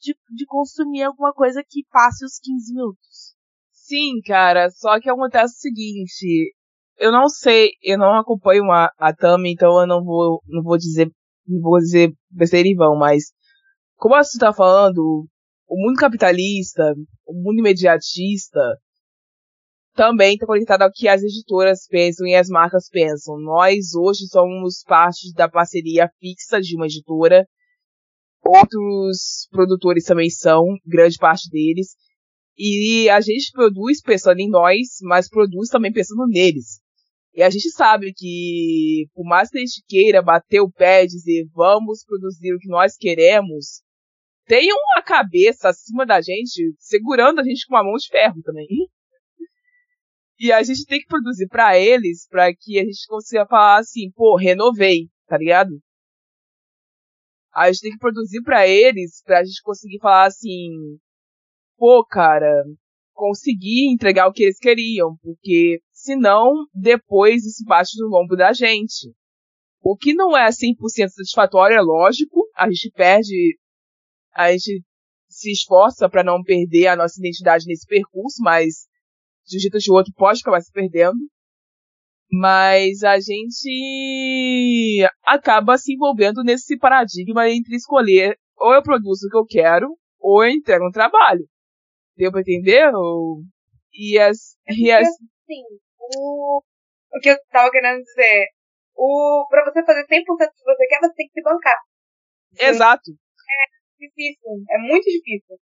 de, de consumir alguma coisa que passe os 15 minutos. Sim, cara, só que acontece o seguinte, eu não sei, eu não acompanho a, a Tami, então eu não vou, não vou dizer, não vou dizer besteira em vão, mas como você está falando, o mundo capitalista, o mundo imediatista, também está conectado ao que as editoras pensam e as marcas pensam. Nós hoje somos parte da parceria fixa de uma editora. Outros produtores também são, grande parte deles. E a gente produz pensando em nós, mas produz também pensando neles. E a gente sabe que, por mais que a gente queira bater o pé e dizer vamos produzir o que nós queremos, tem uma cabeça acima da gente, segurando a gente com uma mão de ferro também. E a gente tem que produzir para eles, para que a gente consiga falar assim, pô, renovei, tá ligado? A gente tem que produzir para eles, pra gente conseguir falar assim, pô, cara, consegui entregar o que eles queriam, porque senão depois isso bate no lombo da gente. O que não é 100% satisfatório, é lógico, a gente perde a gente se esforça para não perder a nossa identidade nesse percurso, mas de um jeito ou de outro pode acabar se perdendo. Mas a gente acaba se envolvendo nesse paradigma entre escolher ou eu produzo o que eu quero, ou eu entrego um trabalho. Deu pra entender? Ou... E as. E as... Sim, o, o que eu tava querendo dizer. O, pra você fazer 100% do que você quer, você tem que se bancar. Exato. É, difícil. É muito difícil.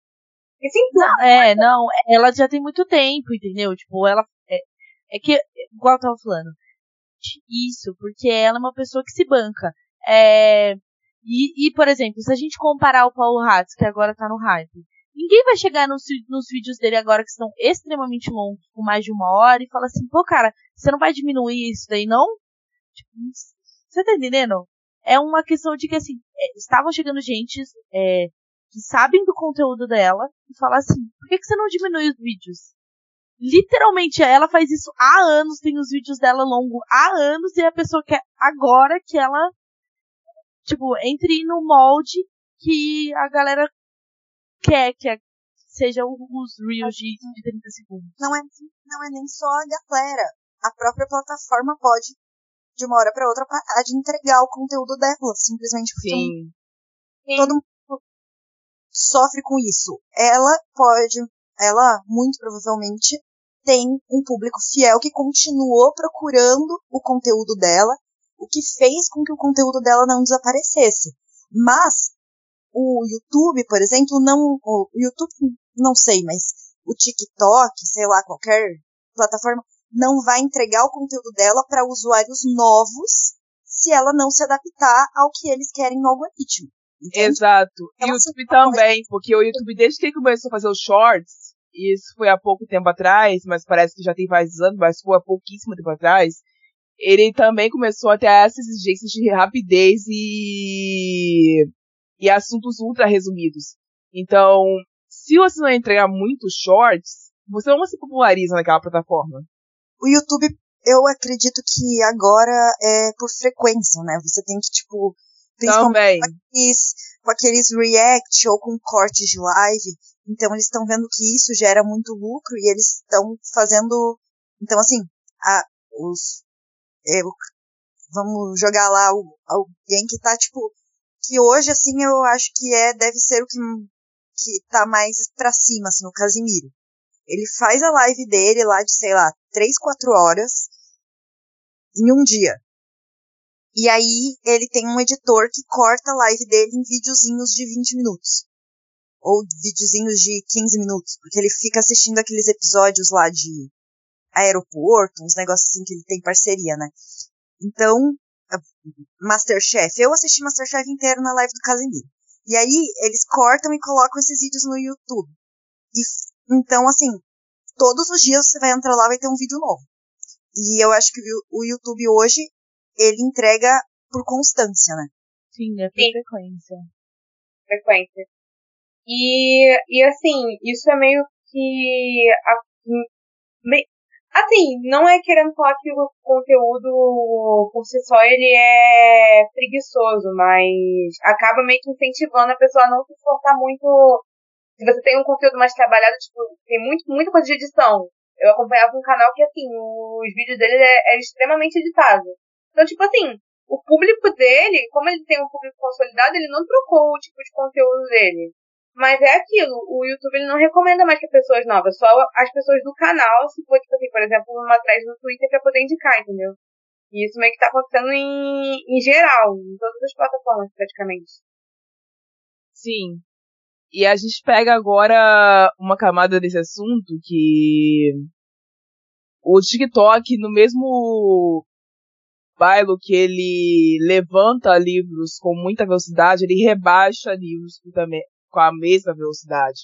E não, é, não, ela já tem muito tempo, entendeu? Tipo, ela. É, é que, igual eu tava falando. Isso, porque ela é uma pessoa que se banca. É, e, e, por exemplo, se a gente comparar o Paulo Hatz, que agora tá no hype, ninguém vai chegar nos, nos vídeos dele agora que estão extremamente longos, com mais de uma hora, e fala assim, pô, cara, você não vai diminuir isso daí, não? Tipo, você tá entendendo? é uma questão de que, assim, é, estavam chegando gente é, que sabem do conteúdo dela e falar assim, por que, que você não diminui os vídeos? Literalmente, ela faz isso há anos, tem os vídeos dela longo há anos, e a pessoa quer agora que ela, tipo, entre no molde que a galera quer que a, sejam os reels de, de 30 segundos. Não é, não é nem só a galera. A própria plataforma pode, de uma hora para outra, parar de entregar o conteúdo dela. Simplesmente porque Sim. todo mundo sofre com isso. Ela pode, ela muito provavelmente tem um público fiel que continuou procurando o conteúdo dela, o que fez com que o conteúdo dela não desaparecesse. Mas o YouTube, por exemplo, não, o YouTube, não sei, mas o TikTok, sei lá, qualquer plataforma, não vai entregar o conteúdo dela para usuários novos se ela não se adaptar ao que eles querem no algoritmo. Entende? Exato. E o Então, YouTube também, porque o YouTube, desde que ele começou a fazer os shorts, isso foi há pouco tempo atrás, mas parece que já tem vários anos, mas foi há pouquíssimo tempo atrás, ele também começou a ter essas exigências de rapidez e, e assuntos ultra resumidos. Então, se você não entregar muitos shorts, você não se populariza naquela plataforma. O YouTube, eu acredito que agora é por frequência, né? Você tem que, tipo, principalmente com aqueles, com aqueles react ou com cortes de live. Então eles estão vendo que isso gera muito lucro e eles estão fazendo. Então, assim, a, os. é, o- vamos jogar lá o- alguém que tá, tipo. Que hoje, assim, eu acho que é, deve ser o que, que tá mais pra cima, assim, o Casimiro. Ele faz a live dele lá de, sei lá, 3, 4 horas em um dia. E aí ele tem um editor que corta a live dele em videozinhos de 20 minutos. Ou videozinhos de 15 minutos. Porque ele fica assistindo aqueles episódios lá de aeroporto, uns negócios assim que ele tem parceria, né? Então, Masterchef. Eu assisti Masterchef inteiro na live do Casemiro. E aí, eles cortam e colocam esses vídeos no YouTube. E, então, assim, todos os dias você vai entrar lá vai ter um vídeo novo. E eu acho que o YouTube hoje, ele entrega por constância, né? Sim, é por Sim. frequência. frequência. E, e assim, isso é meio que. a- me- assim, não é querendo falar que o conteúdo por si só ele é preguiçoso, mas acaba meio que incentivando a pessoa a não se esforçar muito. Se você tem um conteúdo mais trabalhado, tipo, tem muito, muita coisa de edição. Eu acompanhava um canal que, assim, os vídeos dele é, é extremamente editado. Então, tipo assim, o público dele, como ele tem um público consolidado, ele não trocou o tipo de conteúdo dele. Mas é aquilo, o YouTube ele não recomenda mais que pessoas novas, só as pessoas do canal, se for, tipo assim, por exemplo, uma atrás no Twitter pra poder indicar, entendeu? E isso meio que tá acontecendo em, em geral, em todas as plataformas, praticamente. Sim. E a gente pega agora uma camada desse assunto que o TikTok, no mesmo bailo que ele levanta livros com muita velocidade, ele rebaixa livros também, com a mesma velocidade.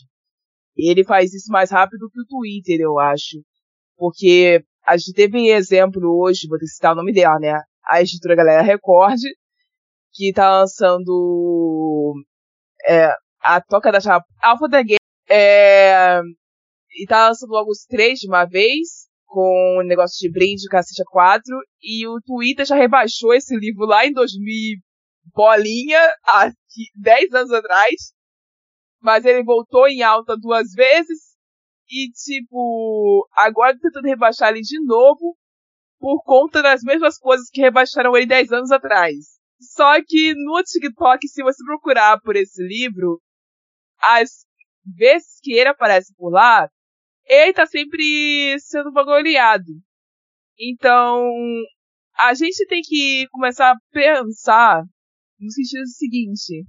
E ele faz isso mais rápido que o Twitter, eu acho. Porque a gente teve exemplo hoje, vou citar o nome dela, né? A editora Galera Record, que tá lançando é, a toca da chapa Alpha da Game. É, e tá lançando logo os três de uma vez, com o negócio de brinde Cacete 4. E o Twitter já rebaixou esse livro lá em 2000 bolinha, há 10 anos atrás. Mas ele voltou em alta duas vezes. E, tipo, agora tá tentando rebaixar ele de novo por conta das mesmas coisas que rebaixaram ele 10 anos atrás. Só que no TikTok, se você procurar por esse livro, as vezes que ele aparece por lá, ele tá sempre sendo vangloriado. Então, a gente tem que começar a pensar no sentido seguinte.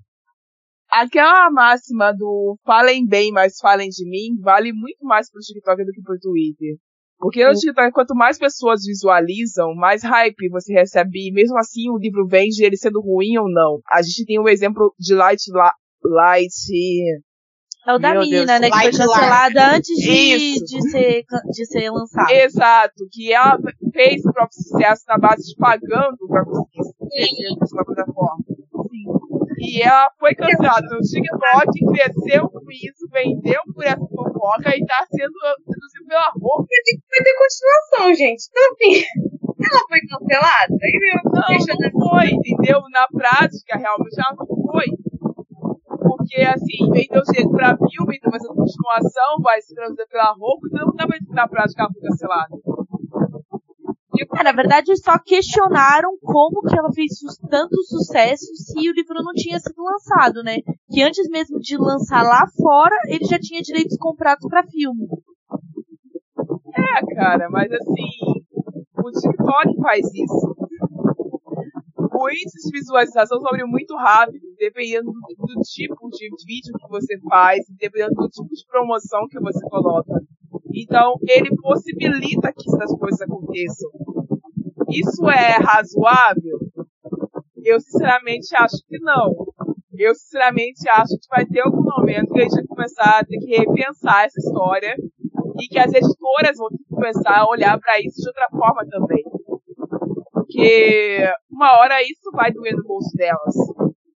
Aquela máxima do falem bem, mas falem de mim, vale muito mais pro TikTok do que pro Twitter. Porque no TikTok, quanto mais pessoas visualizam, mais hype você recebe, e mesmo assim o livro vende ele sendo ruim ou não. A gente tem o exemplo de Light, La- Light, É o da Meu menina, Deus. né? Que foi cancelada antes de, Isso. de, ser, de ser lançado. Exato, que ela fez o próprio sucesso na base de pagando pra conseguir ser uma plataforma. E ela foi cancelada no TikTok, cresceu com isso, vendeu por essa fofoca e tá sendo produzido pela roupa. Vai ter continuação, gente. Então, assim, ela foi cancelada. Aí, meu, Não, não foi, entendeu? Na prática, realmente ela não foi. Porque assim, vendeu jeito pra filme, então vai ser continuação, vai se traduzir pela roupa, então não dá pra na prática foi cancelada. É, na verdade, só questionaram como que ela fez tanto sucesso se o livro não tinha sido lançado, né? Que antes mesmo de lançar lá fora, ele já tinha direitos comprados para filme. É, cara, mas assim, o TikTok faz isso. De visualização sobe muito rápido, dependendo do, do tipo de vídeo que você faz, dependendo do tipo de promoção que você coloca. Então, ele possibilita que essas coisas aconteçam. Isso é razoável? Eu sinceramente acho que não. Eu sinceramente acho que vai ter algum momento que a gente vai começar a ter que repensar essa história e que as editoras vão começar a olhar para isso de outra forma também. Porque uma hora isso vai doer no bolso delas.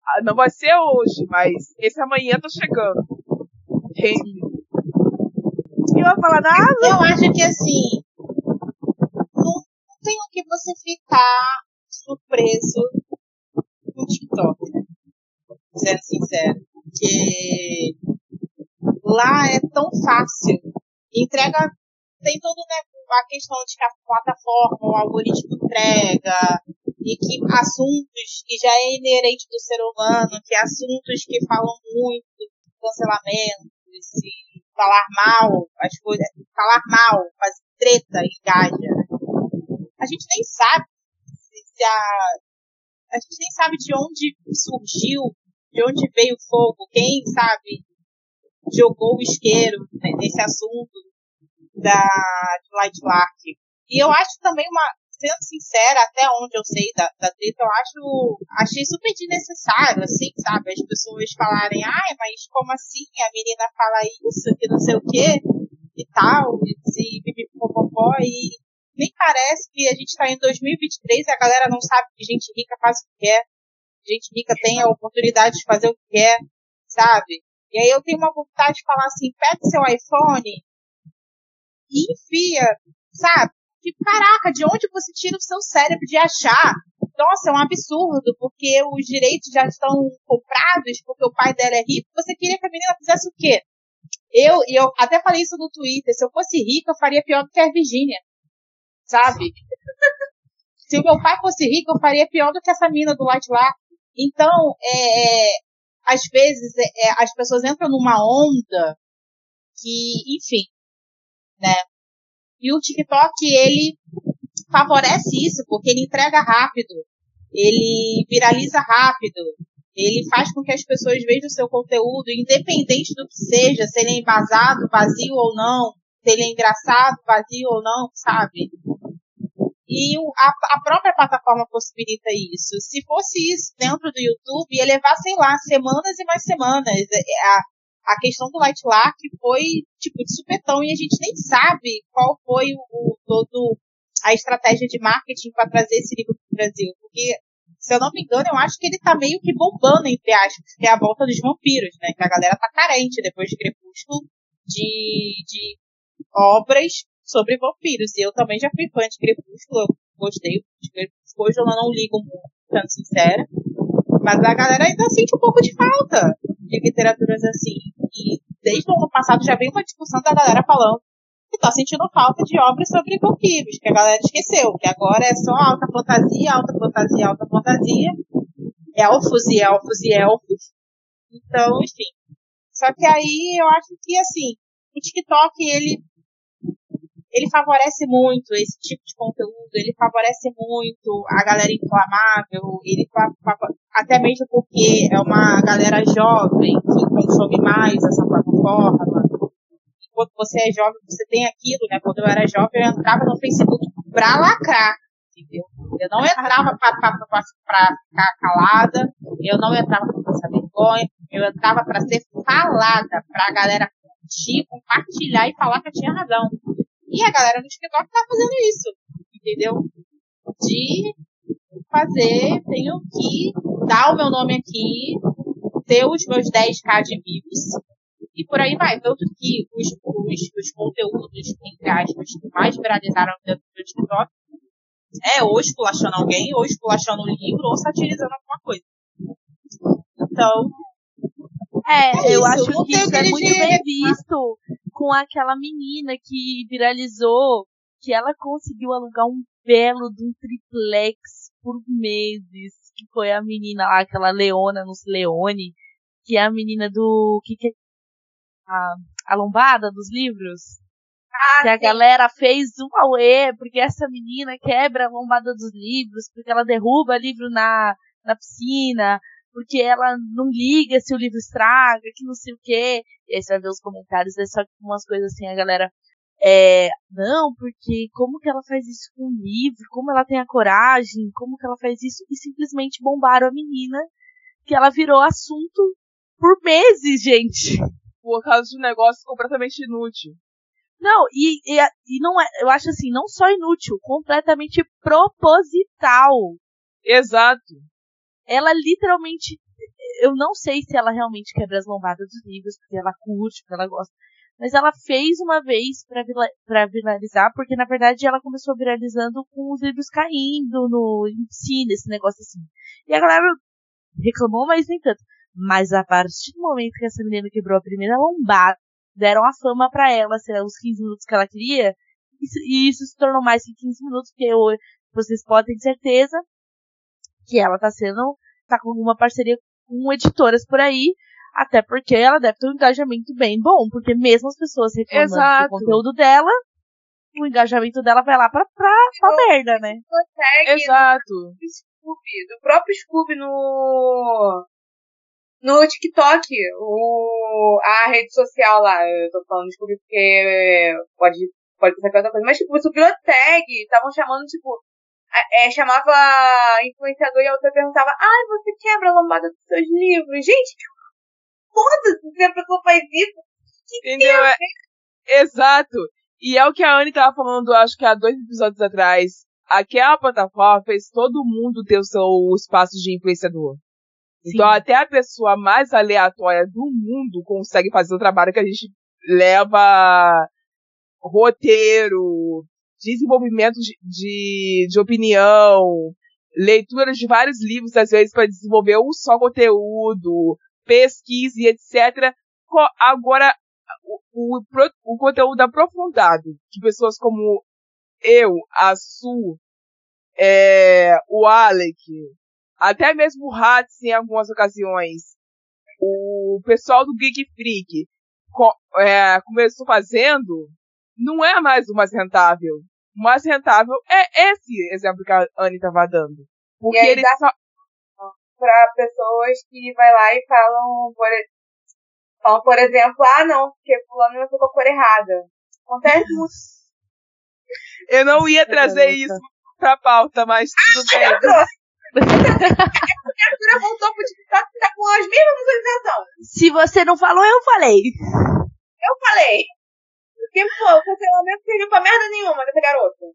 Ah, não vai ser hoje, mas esse amanhã tá chegando. Entende? E eu vou falar nada? Eu acho que assim, tem o que você ficar surpreso no TikTok, né? Sendo sincero. Porque lá é tão fácil. Entrega, tem todo né, a questão de que a plataforma, o algoritmo entrega, e que assuntos que já é inerente do ser humano, que assuntos que falam muito cancelamento, se falar mal, as coisas, falar mal, fazer treta, engaja, né? a gente nem sabe se a, a gente nem sabe de onde surgiu, de onde veio o fogo, quem sabe jogou o isqueiro né, nesse assunto da Light Lark. E eu acho também uma, sendo sincera, até onde eu sei da, da treta, eu acho, achei super desnecessário, assim, sabe? As pessoas falarem, ai, mas como assim? A menina fala isso, que não sei o quê, e tal, e, e, e, e nem parece que a gente está em 2023 e a galera não sabe que gente rica faz o que quer. Gente rica tem a oportunidade de fazer o que quer, sabe? E aí eu tenho uma vontade de falar assim, pega seu iPhone e enfia, sabe? Tipo, caraca, de onde você tira o seu cérebro de achar? Nossa, é um absurdo, porque os direitos já estão comprados, porque o pai dela é rico. Você queria que a menina fizesse o quê? Eu, eu até falei isso no Twitter, se eu fosse rica, eu faria pior do que a Virgínia sabe? Se o meu pai fosse rico, eu faria pior do que essa mina do Light lá. Então, é, é, às vezes, é, é, as pessoas entram numa onda que, enfim, né? E o TikTok, ele favorece isso, porque ele entrega rápido, ele viraliza rápido, ele faz com que as pessoas vejam o seu conteúdo, independente do que seja, se ele é embasado, vazio ou não, se ele é engraçado, vazio ou não, sabe? E a, a, própria plataforma possibilita isso. Se fosse isso dentro do YouTube, ia levar, sei lá, semanas e mais semanas. É, a, a questão do Light Lark foi, tipo, de supetão e a gente nem sabe qual foi o, o todo a estratégia de marketing para trazer esse livro para o Brasil. Porque, se eu não me engano, eu acho que ele tá meio que bombando, entre aspas, que é a volta dos vampiros, né? Que a galera tá carente depois de Crepúsculo de, de obras sobre vampiros. E eu também já fui fã de Crepúsculo, eu gostei de Crepúsculo. Hoje eu não ligo muito, sendo sincera. Mas a galera ainda sente um pouco de falta de literaturas assim. E desde o ano passado já vem uma discussão da galera falando que tá sentindo falta de obras sobre vampiros, que a galera esqueceu, que agora é só alta fantasia, alta fantasia, alta fantasia, elfos e elfos e elfos. Então, enfim. Só que aí eu acho que assim, o TikTok ele ele favorece muito esse tipo de conteúdo, ele favorece muito a galera inflamável, ele até mesmo porque é uma galera jovem que consome mais essa plataforma. Enquanto você é jovem, você tem aquilo, né? Quando eu era jovem, eu entrava no Facebook pra lacrar, entendeu? Eu não entrava pra, pra, pra, pra ficar calada, eu não entrava pra passar vergonha, eu entrava pra ser falada, pra galera curtir, compartilhar e falar que eu tinha razão. E a galera no TikTok tá fazendo isso, entendeu? De fazer, tenho que dar o meu nome aqui, ter os meus 10k de views, e por aí vai. Tanto que os, os, os conteúdos, entre aspas, que mais viralizaram dentro do TikTok é ou esculachando alguém, ou esculachando um livro, ou satirizando alguma coisa. Então, É, eu isso, acho que isso é muito bem visto com aquela menina que viralizou, que ela conseguiu alugar um belo de um triplex por meses, que foi a menina lá, aquela Leona nos Leone, que é a menina do que, que é a, a lombada dos livros. Ah, que a sim. galera fez um auê, porque essa menina quebra a lombada dos livros, porque ela derruba livro na, na piscina, porque ela não liga se o livro estraga, que não sei o quê. E aí você vai ver os comentários, é só que umas coisas assim, a galera. É, não, porque como que ela faz isso com o livro? Como ela tem a coragem? Como que ela faz isso? E simplesmente bombaram a menina, que ela virou assunto por meses, gente. Por causa de um negócio completamente inútil. Não, e, e, e não é, eu acho assim, não só inútil, completamente proposital. Exato. Ela literalmente, eu não sei se ela realmente quebra as lombadas dos livros, porque ela curte, porque ela gosta, mas ela fez uma vez pra viralizar, porque na verdade ela começou viralizando com os livros caindo no em esse negócio assim. E a galera reclamou, mas nem tanto. Mas a partir do momento que essa menina quebrou a primeira lombada, deram a fama pra ela, sei lá, os 15 minutos que ela queria, e isso se tornou mais que 15 minutos, porque eu- vocês podem ter certeza que ela tá sendo, tá com alguma parceria com editoras por aí, até porque ela deve ter um engajamento bem bom, porque mesmo as pessoas reclamando Exato. do conteúdo dela, o engajamento dela vai lá pra, pra, pra merda, né? Consegue Exato. do Scooby, do próprio Scooby no no TikTok, o, a rede social lá, eu tô falando de Scooby porque pode, pode pensar que é outra coisa, mas tipo, você virou tag, estavam chamando, tipo, é, chamava influenciador e a outra perguntava, ai, você quebra a lombada dos seus livros? Gente, foda-se se a pessoa faz isso. Entendeu? É- Exato. E é o que a Anne tava falando, acho que há dois episódios atrás. Aquela plataforma fez todo mundo ter o seu espaço de influenciador. Então até a pessoa mais aleatória do mundo consegue fazer o trabalho que a gente leva roteiro, desenvolvimento de, de, opinião, leitura de vários livros, às vezes, para desenvolver um só conteúdo, pesquisa e etc. Agora, o, o, o conteúdo aprofundado, de pessoas como eu, a Su, é, o Alec, até mesmo o Hatz em algumas ocasiões, o pessoal do Geek Freak co- é, começou fazendo, não é mais o mais rentável. O mais rentável é esse exemplo que a Anne estava dando. Porque E aí eles dá- só, Pra pessoas que vai lá e falam, por, falam, por exemplo, ah não, porque fulano com a cor errada. Acontece muito. eu não ia trazer isso pra pauta, mas tudo bem. A criatura voltou pro TikTok e tá com as mesmas visualizações. Se você não falou, eu falei. Eu falei. Porque, pô, o cancelamento serviu pra merda nenhuma dessa garota.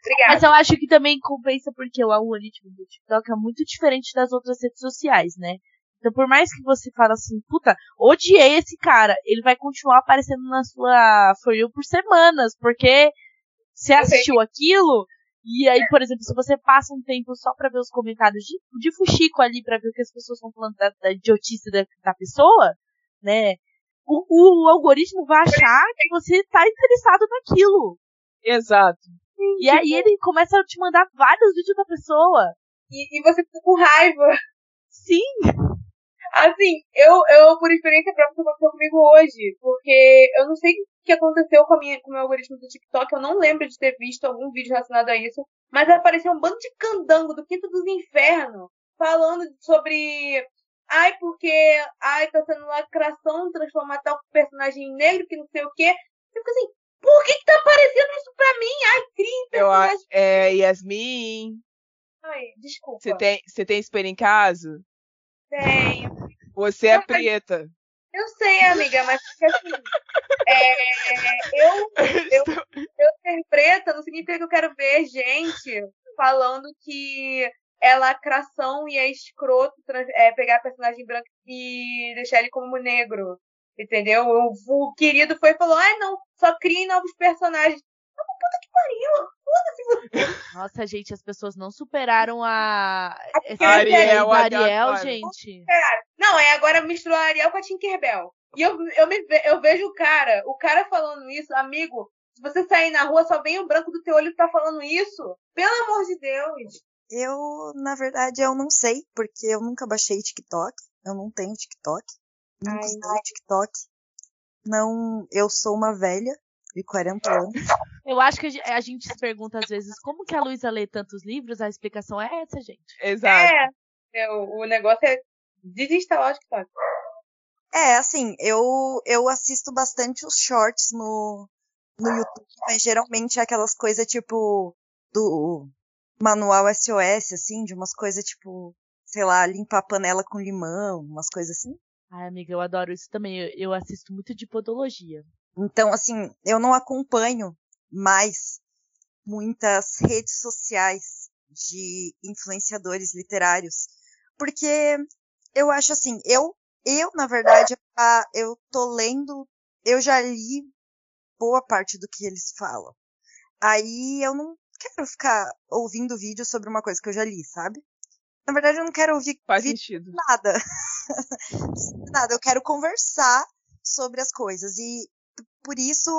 Obrigada. Mas eu acho que também compensa porque o algoritmo do TikTok é muito diferente das outras redes sociais, né? Então, por mais que você fale assim, puta, odiei esse cara, ele vai continuar aparecendo na sua For You por semanas, porque você assistiu aquilo, e aí, por exemplo, se você passa um tempo só pra ver os comentários de, de fuxico ali, pra ver o que as pessoas estão falando da, da idiotice da, da pessoa, né? O, o algoritmo vai achar que você tá interessado naquilo. Exato. E aí ele começa a te mandar vários vídeos da pessoa. E, e você fica com raiva. Sim. Assim, eu, eu por experiência própria, isso aconteceu comigo hoje. Porque eu não sei o que aconteceu com, a minha, com o meu algoritmo do TikTok. Eu não lembro de ter visto algum vídeo relacionado a isso. Mas apareceu um bando de candango do quinto dos infernos. Falando sobre. Ai, porque. Ai, tá sendo lacração transformar tal personagem em negro, que não sei o quê. Eu fico assim, por que, que tá aparecendo isso pra mim? Ai, crime, Eu, a- personagem. é, Yasmin, Ai, desculpa. você tem, você tem espelho em casa? Tenho. Você é preta. Eu sei, amiga, mas porque assim. é, eu, eu, eu ser preta não significa que eu quero ver gente falando que é lacração e é escroto trans- é, pegar personagem branco e deixar ele como negro. Entendeu? O, o querido foi e falou: ai não, só criem novos personagens. Puta que pariu! Nossa, gente, as pessoas não superaram a. Essa Ariel, da até Ariel, gente. Não, aí agora misturou a Ariel com a Tinkerbell. E eu, eu, me, eu vejo o cara, o cara falando isso, amigo, se você sair na rua, só vem o branco do teu olho que tá falando isso. Pelo amor de Deus. Eu, na verdade, eu não sei, porque eu nunca baixei TikTok. Eu não tenho TikTok. Nunca Ai, usei TikTok. Não, eu sou uma velha de 40 anos. Eu acho que a gente se pergunta às vezes como que a Luísa lê tantos livros, a explicação é essa, gente. Exato. É, é, o, o negócio é desinstalar o TikTok. É, assim, eu, eu assisto bastante os shorts no, no YouTube, mas geralmente é aquelas coisas tipo do manual SOS, assim, de umas coisas tipo, sei lá, limpar a panela com limão, umas coisas assim. Ai, amiga, eu adoro isso também. Eu, eu assisto muito de podologia. Então, assim, eu não acompanho mais muitas redes sociais de influenciadores literários, porque eu acho assim, eu, eu na verdade, eu tô lendo, eu já li boa parte do que eles falam. Aí eu não quero ficar ouvindo vídeo sobre uma coisa que eu já li, sabe? Na verdade, eu não quero ouvir Faz sentido. nada. nada, eu quero conversar sobre as coisas. E por isso,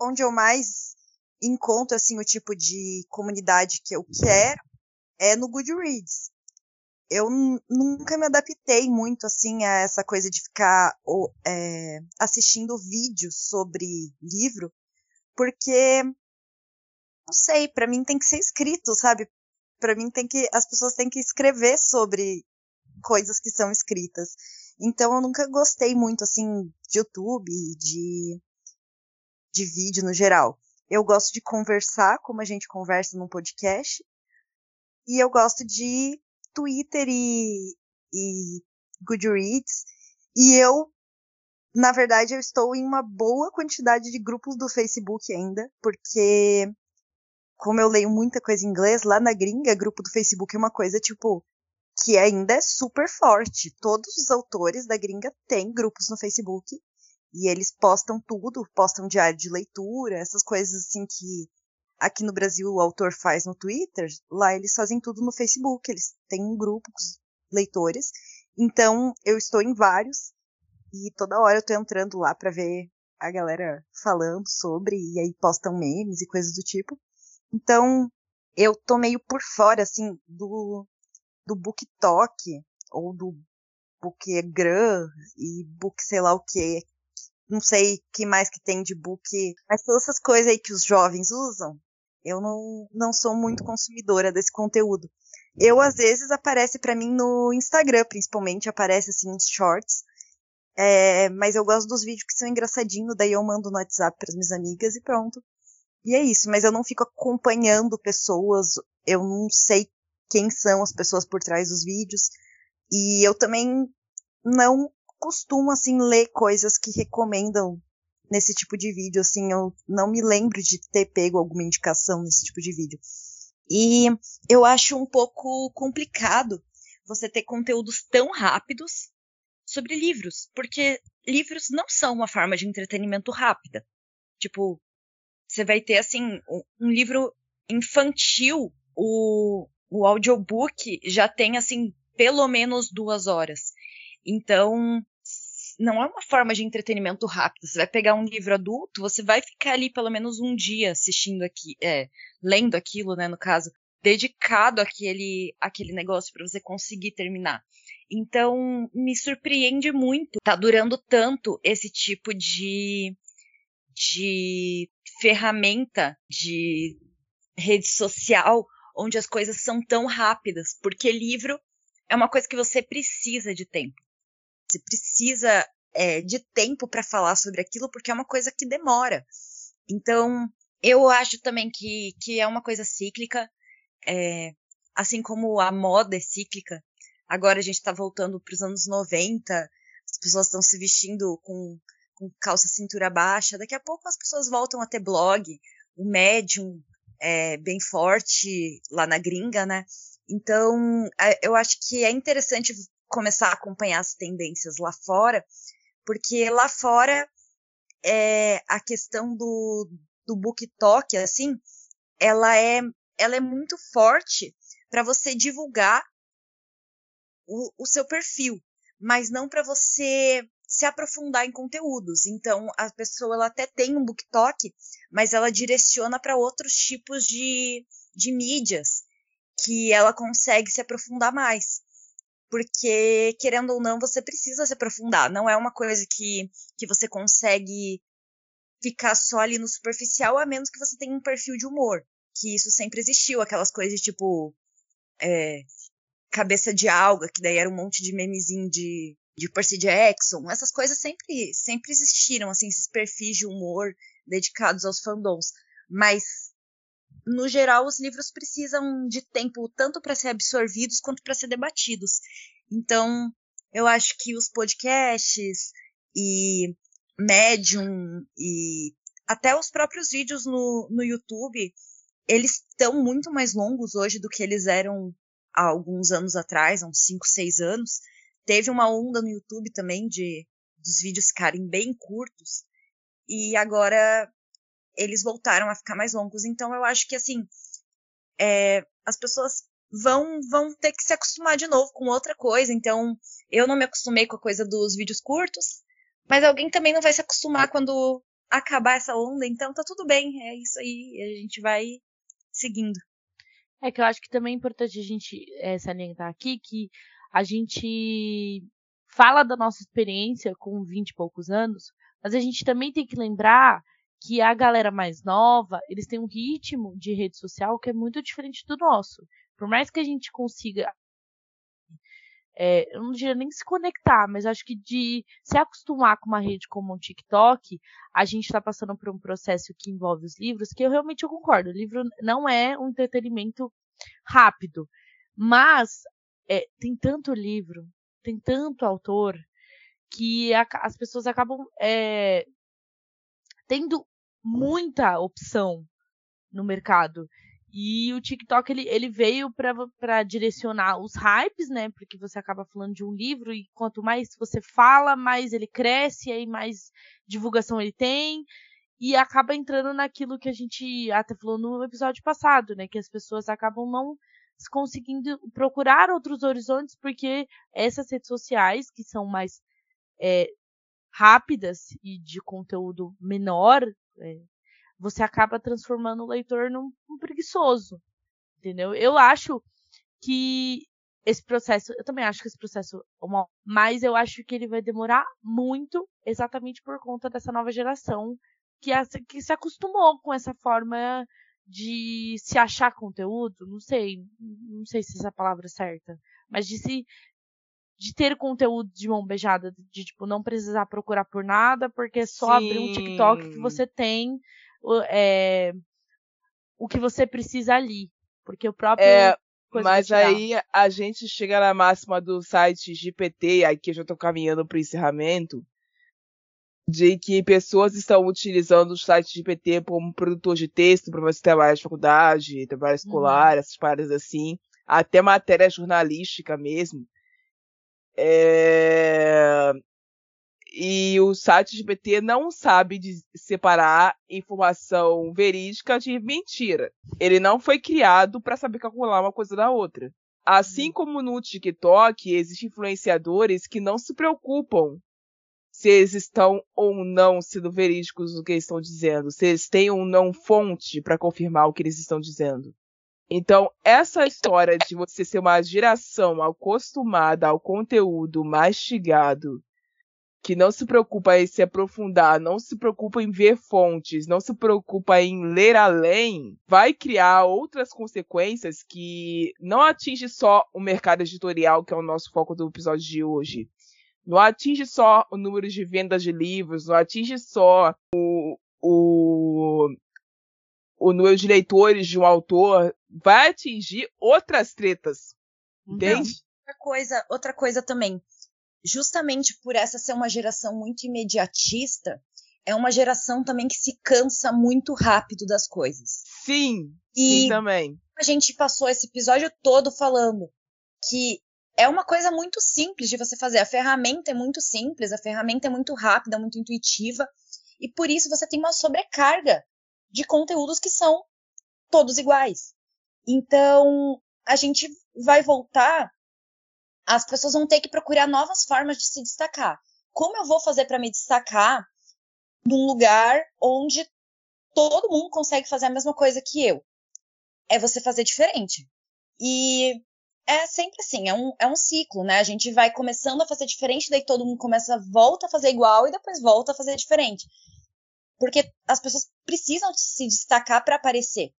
onde eu mais encontro, assim, o tipo de comunidade que eu quero é no Goodreads. Eu nu- nunca me adaptei muito, assim, a essa coisa de ficar ou, é, assistindo vídeos sobre livro, porque, não sei, pra mim tem que ser escrito, sabe? Pra mim tem que, as pessoas têm que escrever sobre coisas que são escritas. Então eu nunca gostei muito assim de YouTube, de de vídeo no geral. Eu gosto de conversar, como a gente conversa num podcast, e eu gosto de Twitter e, e Goodreads, e eu na verdade eu estou em uma boa quantidade de grupos do Facebook ainda, porque como eu leio muita coisa em inglês, lá na gringa, grupo do Facebook é uma coisa tipo que ainda é super forte. Todos os autores da gringa têm grupos no Facebook e eles postam tudo, postam diário de leitura, essas coisas assim que aqui no Brasil o autor faz no Twitter, lá eles fazem tudo no Facebook, eles têm um grupo com os leitores. Então, eu estou em vários e toda hora eu tô entrando lá para ver a galera falando sobre e aí postam memes e coisas do tipo. Então, eu tô meio por fora assim do do BookTok ou do Bookgram e Book sei lá o que. Não sei que mais que tem de book, mas todas essas coisas aí que os jovens usam, eu não, não sou muito consumidora desse conteúdo. Eu, às vezes, aparece para mim no Instagram, principalmente, aparece assim uns shorts. É, mas eu gosto dos vídeos que são engraçadinhos, daí eu mando no WhatsApp para minhas amigas e pronto. E é isso, mas eu não fico acompanhando pessoas, eu não sei quem são as pessoas por trás dos vídeos. E eu também não costumo, assim, ler coisas que recomendam nesse tipo de vídeo, assim, eu não me lembro de ter pego alguma indicação nesse tipo de vídeo. E eu acho um pouco complicado você ter conteúdos tão rápidos sobre livros, porque livros não são uma forma de entretenimento rápida. Tipo, você vai ter, assim, um, livro infantil, o, o audiobook já tem, assim, pelo menos duas horas. Então, não é uma forma de entretenimento rápido. Você vai pegar um livro adulto, você vai ficar ali pelo menos um dia assistindo aqui, é, lendo aquilo, né, no caso, dedicado àquele, àquele negócio para você conseguir terminar. Então, me surpreende muito. Tá durando tanto esse tipo de, de ferramenta de rede social onde as coisas são tão rápidas, porque livro é uma coisa que você precisa de tempo. Você precisa é, de tempo para falar sobre aquilo, porque é uma coisa que demora. Então, eu acho também que, que é uma coisa cíclica, é, assim como a moda é cíclica. Agora a gente está voltando para os anos 90, as pessoas estão se vestindo com, com calça cintura baixa. Daqui a pouco as pessoas voltam a ter blog, o Medium é bem forte lá na gringa, né? Então, eu acho que é interessante começar a acompanhar as tendências lá fora, porque lá fora é, a questão do, do BookTok, assim, ela é, ela é muito forte para você divulgar o, o seu perfil, mas não para você se aprofundar em conteúdos. Então, a pessoa ela até tem um BookTok, mas ela direciona para outros tipos de, de mídias que ela consegue se aprofundar mais. Porque, querendo ou não, você precisa se aprofundar. Não é uma coisa que, que você consegue ficar só ali no superficial, a menos que você tenha um perfil de humor. Que isso sempre existiu, aquelas coisas tipo. É, cabeça de alga, que daí era um monte de memezinho de, de Percy Jackson. Essas coisas sempre, sempre existiram, assim, esses perfis de humor dedicados aos fandoms. Mas, no geral, os livros precisam de tempo tanto para ser absorvidos quanto para ser debatidos. Então, eu acho que os podcasts e Medium e até os próprios vídeos no, no YouTube, eles estão muito mais longos hoje do que eles eram há alguns anos atrás, há uns 5, 6 anos. Teve uma onda no YouTube também de dos vídeos ficarem bem curtos. E agora eles voltaram a ficar mais longos. Então eu acho que assim, é, as pessoas vão vão ter que se acostumar de novo com outra coisa. Então eu não me acostumei com a coisa dos vídeos curtos. Mas alguém também não vai se acostumar quando acabar essa onda, então tá tudo bem, é isso aí, a gente vai seguindo. É que eu acho que também é importante a gente é, salientar aqui que a gente fala da nossa experiência com 20 e poucos anos, mas a gente também tem que lembrar que a galera mais nova, eles têm um ritmo de rede social que é muito diferente do nosso. Por mais que a gente consiga é, eu não diria nem se conectar, mas acho que de se acostumar com uma rede como o TikTok, a gente está passando por um processo que envolve os livros, que eu realmente concordo. O livro não é um entretenimento rápido, mas é, tem tanto livro, tem tanto autor, que a, as pessoas acabam é, tendo muita opção no mercado. E o TikTok ele, ele veio para direcionar os hypes, né? Porque você acaba falando de um livro e quanto mais você fala, mais ele cresce, aí mais divulgação ele tem e acaba entrando naquilo que a gente até falou no episódio passado, né? Que as pessoas acabam não conseguindo procurar outros horizontes porque essas redes sociais que são mais é, rápidas e de conteúdo menor, é, você acaba transformando o leitor num, num preguiçoso. Entendeu? Eu acho que esse processo, eu também acho que esse processo é mas eu acho que ele vai demorar muito, exatamente por conta dessa nova geração que, que se acostumou com essa forma de se achar conteúdo, não sei, não sei se essa palavra é certa, mas de se de ter conteúdo de mão beijada, de tipo não precisar procurar por nada, porque é só Sim. abrir um TikTok que você tem é, o que você precisa ali. Porque o próprio. É, mas aí a gente chega na máxima do site GPT, aqui eu já estou caminhando para o encerramento, de que pessoas estão utilizando o site GPT como produtor de texto para você trabalhar de faculdade, trabalho escolar, uhum. essas paradas assim, até matéria jornalística mesmo. É e o site GPT não sabe separar informação verídica de mentira. Ele não foi criado para saber calcular uma coisa da outra. Assim uhum. como no TikTok, existem influenciadores que não se preocupam se eles estão ou não sendo verídicos no que eles estão dizendo, se eles têm ou não fonte para confirmar o que eles estão dizendo. Então, essa história de você ser uma geração acostumada ao conteúdo mastigado que não se preocupa em se aprofundar, não se preocupa em ver fontes, não se preocupa em ler além, vai criar outras consequências que não atinge só o mercado editorial, que é o nosso foco do episódio de hoje. Não atinge só o número de vendas de livros, não atinge só o, o, o número de leitores de um autor, vai atingir outras tretas. Entende? outra coisa, outra coisa também justamente por essa ser uma geração muito imediatista, é uma geração também que se cansa muito rápido das coisas. Sim, e sim também. A gente passou esse episódio todo falando que é uma coisa muito simples de você fazer. A ferramenta é muito simples, a ferramenta é muito rápida, muito intuitiva, e por isso você tem uma sobrecarga de conteúdos que são todos iguais. Então, a gente vai voltar, as pessoas vão ter que procurar novas formas de se destacar. Como eu vou fazer para me destacar num lugar onde todo mundo consegue fazer a mesma coisa que eu? É você fazer diferente. E é sempre assim, é um, é um ciclo, né? A gente vai começando a fazer diferente, daí todo mundo começa, volta a fazer igual e depois volta a fazer diferente. Porque as pessoas precisam se destacar para aparecer.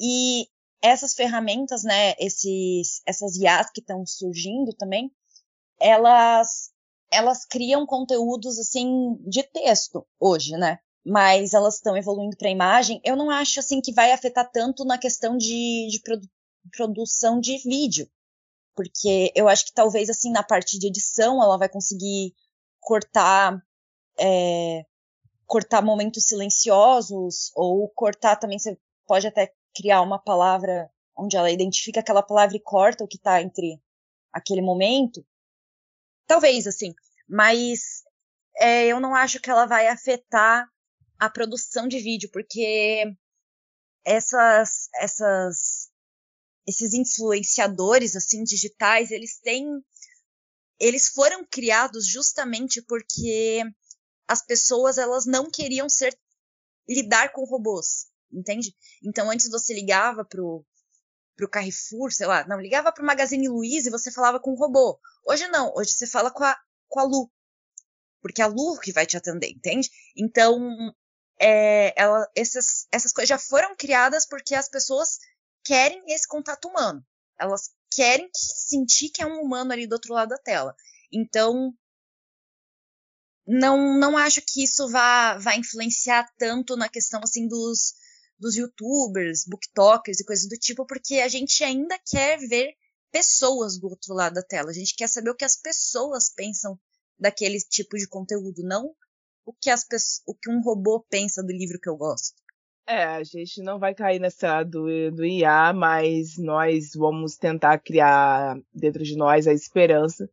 E essas ferramentas, né, esses, essas IAs que estão surgindo também, elas, elas criam conteúdos, assim, de texto hoje, né? Mas elas estão evoluindo para imagem. Eu não acho, assim, que vai afetar tanto na questão de, de produ produção de vídeo. Porque eu acho que talvez, assim, na parte de edição, ela vai conseguir cortar, é, cortar momentos silenciosos, ou cortar também, você pode até criar uma palavra onde ela identifica aquela palavra e corta o que está entre aquele momento. Talvez, assim. Mas é, eu não acho que ela vai afetar a produção de vídeo, porque essas, essas, esses influenciadores, assim, digitais, eles têm, eles foram criados justamente porque as pessoas, elas não queriam ser, lidar com robôs entende? Então antes você ligava pro, pro Carrefour, sei lá, não, ligava pro Magazine Luiza e você falava com o robô. Hoje não, hoje você fala com a, com a Lu. Porque é a Lu que vai te atender, entende? Então, é, ela, essas, essas coisas já foram criadas porque as pessoas querem esse contato humano. Elas querem sentir que é um humano ali do outro lado da tela. Então, não, não acho que isso vá, vá influenciar tanto na questão assim dos, dos youtubers, booktokers e coisas do tipo, porque a gente ainda quer ver pessoas do outro lado da tela. A gente quer saber o que as pessoas pensam daquele tipo de conteúdo, não o que, as, o que um robô pensa do livro que eu gosto. É, a gente não vai cair nessa do, do IA, mas nós vamos tentar criar dentro de nós a esperança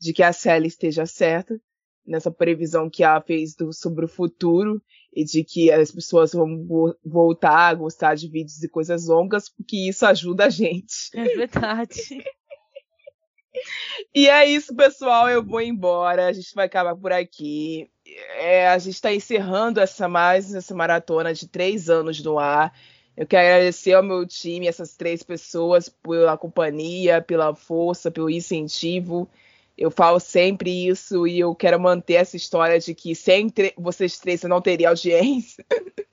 de que a Sally esteja certa nessa previsão que ela fez do, sobre o futuro e de que as pessoas vão voltar a gostar de vídeos e coisas longas, porque isso ajuda a gente. É verdade. e é isso, pessoal. Eu vou embora. A gente vai acabar por aqui. É, a gente está encerrando essa mais essa maratona de três anos no ar. Eu quero agradecer ao meu time, essas três pessoas, pela companhia, pela força, pelo incentivo. Eu falo sempre isso e eu quero manter essa história de que sem vocês três eu não teria audiência.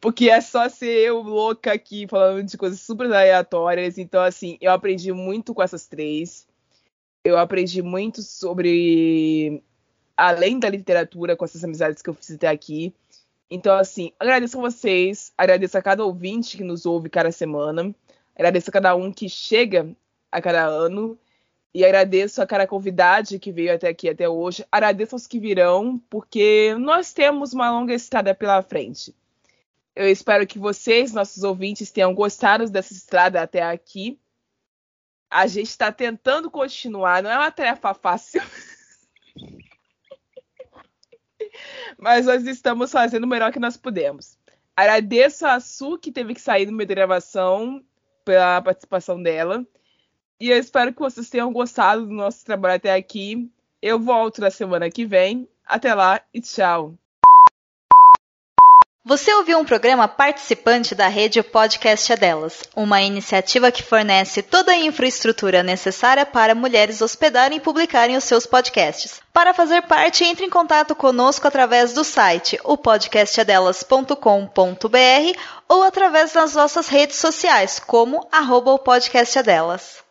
Porque é só ser eu louca aqui falando de coisas super aleatórias. Então, assim, eu aprendi muito com essas três. Eu aprendi muito sobre. Além da literatura, com essas amizades que eu fiz até aqui. Então, assim, agradeço a vocês, agradeço a cada ouvinte que nos ouve cada semana, agradeço a cada um que chega a cada ano. E agradeço a cara convidada que veio até aqui até hoje. Agradeço aos que virão, porque nós temos uma longa estrada pela frente. Eu espero que vocês, nossos ouvintes, tenham gostado dessa estrada até aqui. A gente está tentando continuar, não é uma tarefa fácil. Mas nós estamos fazendo o melhor que nós pudemos. Agradeço a Su, que teve que sair no meio da gravação, pela participação dela. E eu espero que vocês tenham gostado do nosso trabalho até aqui. Eu volto na semana que vem. Até lá e tchau. Você ouviu um programa participante da rede Podcast é Delas, uma iniciativa que fornece toda a infraestrutura necessária para mulheres hospedarem e publicarem os seus podcasts. Para fazer parte, entre em contato conosco através do site opodcastadelas.com.br ou através das nossas redes sociais, como arroba o podcast é Delas.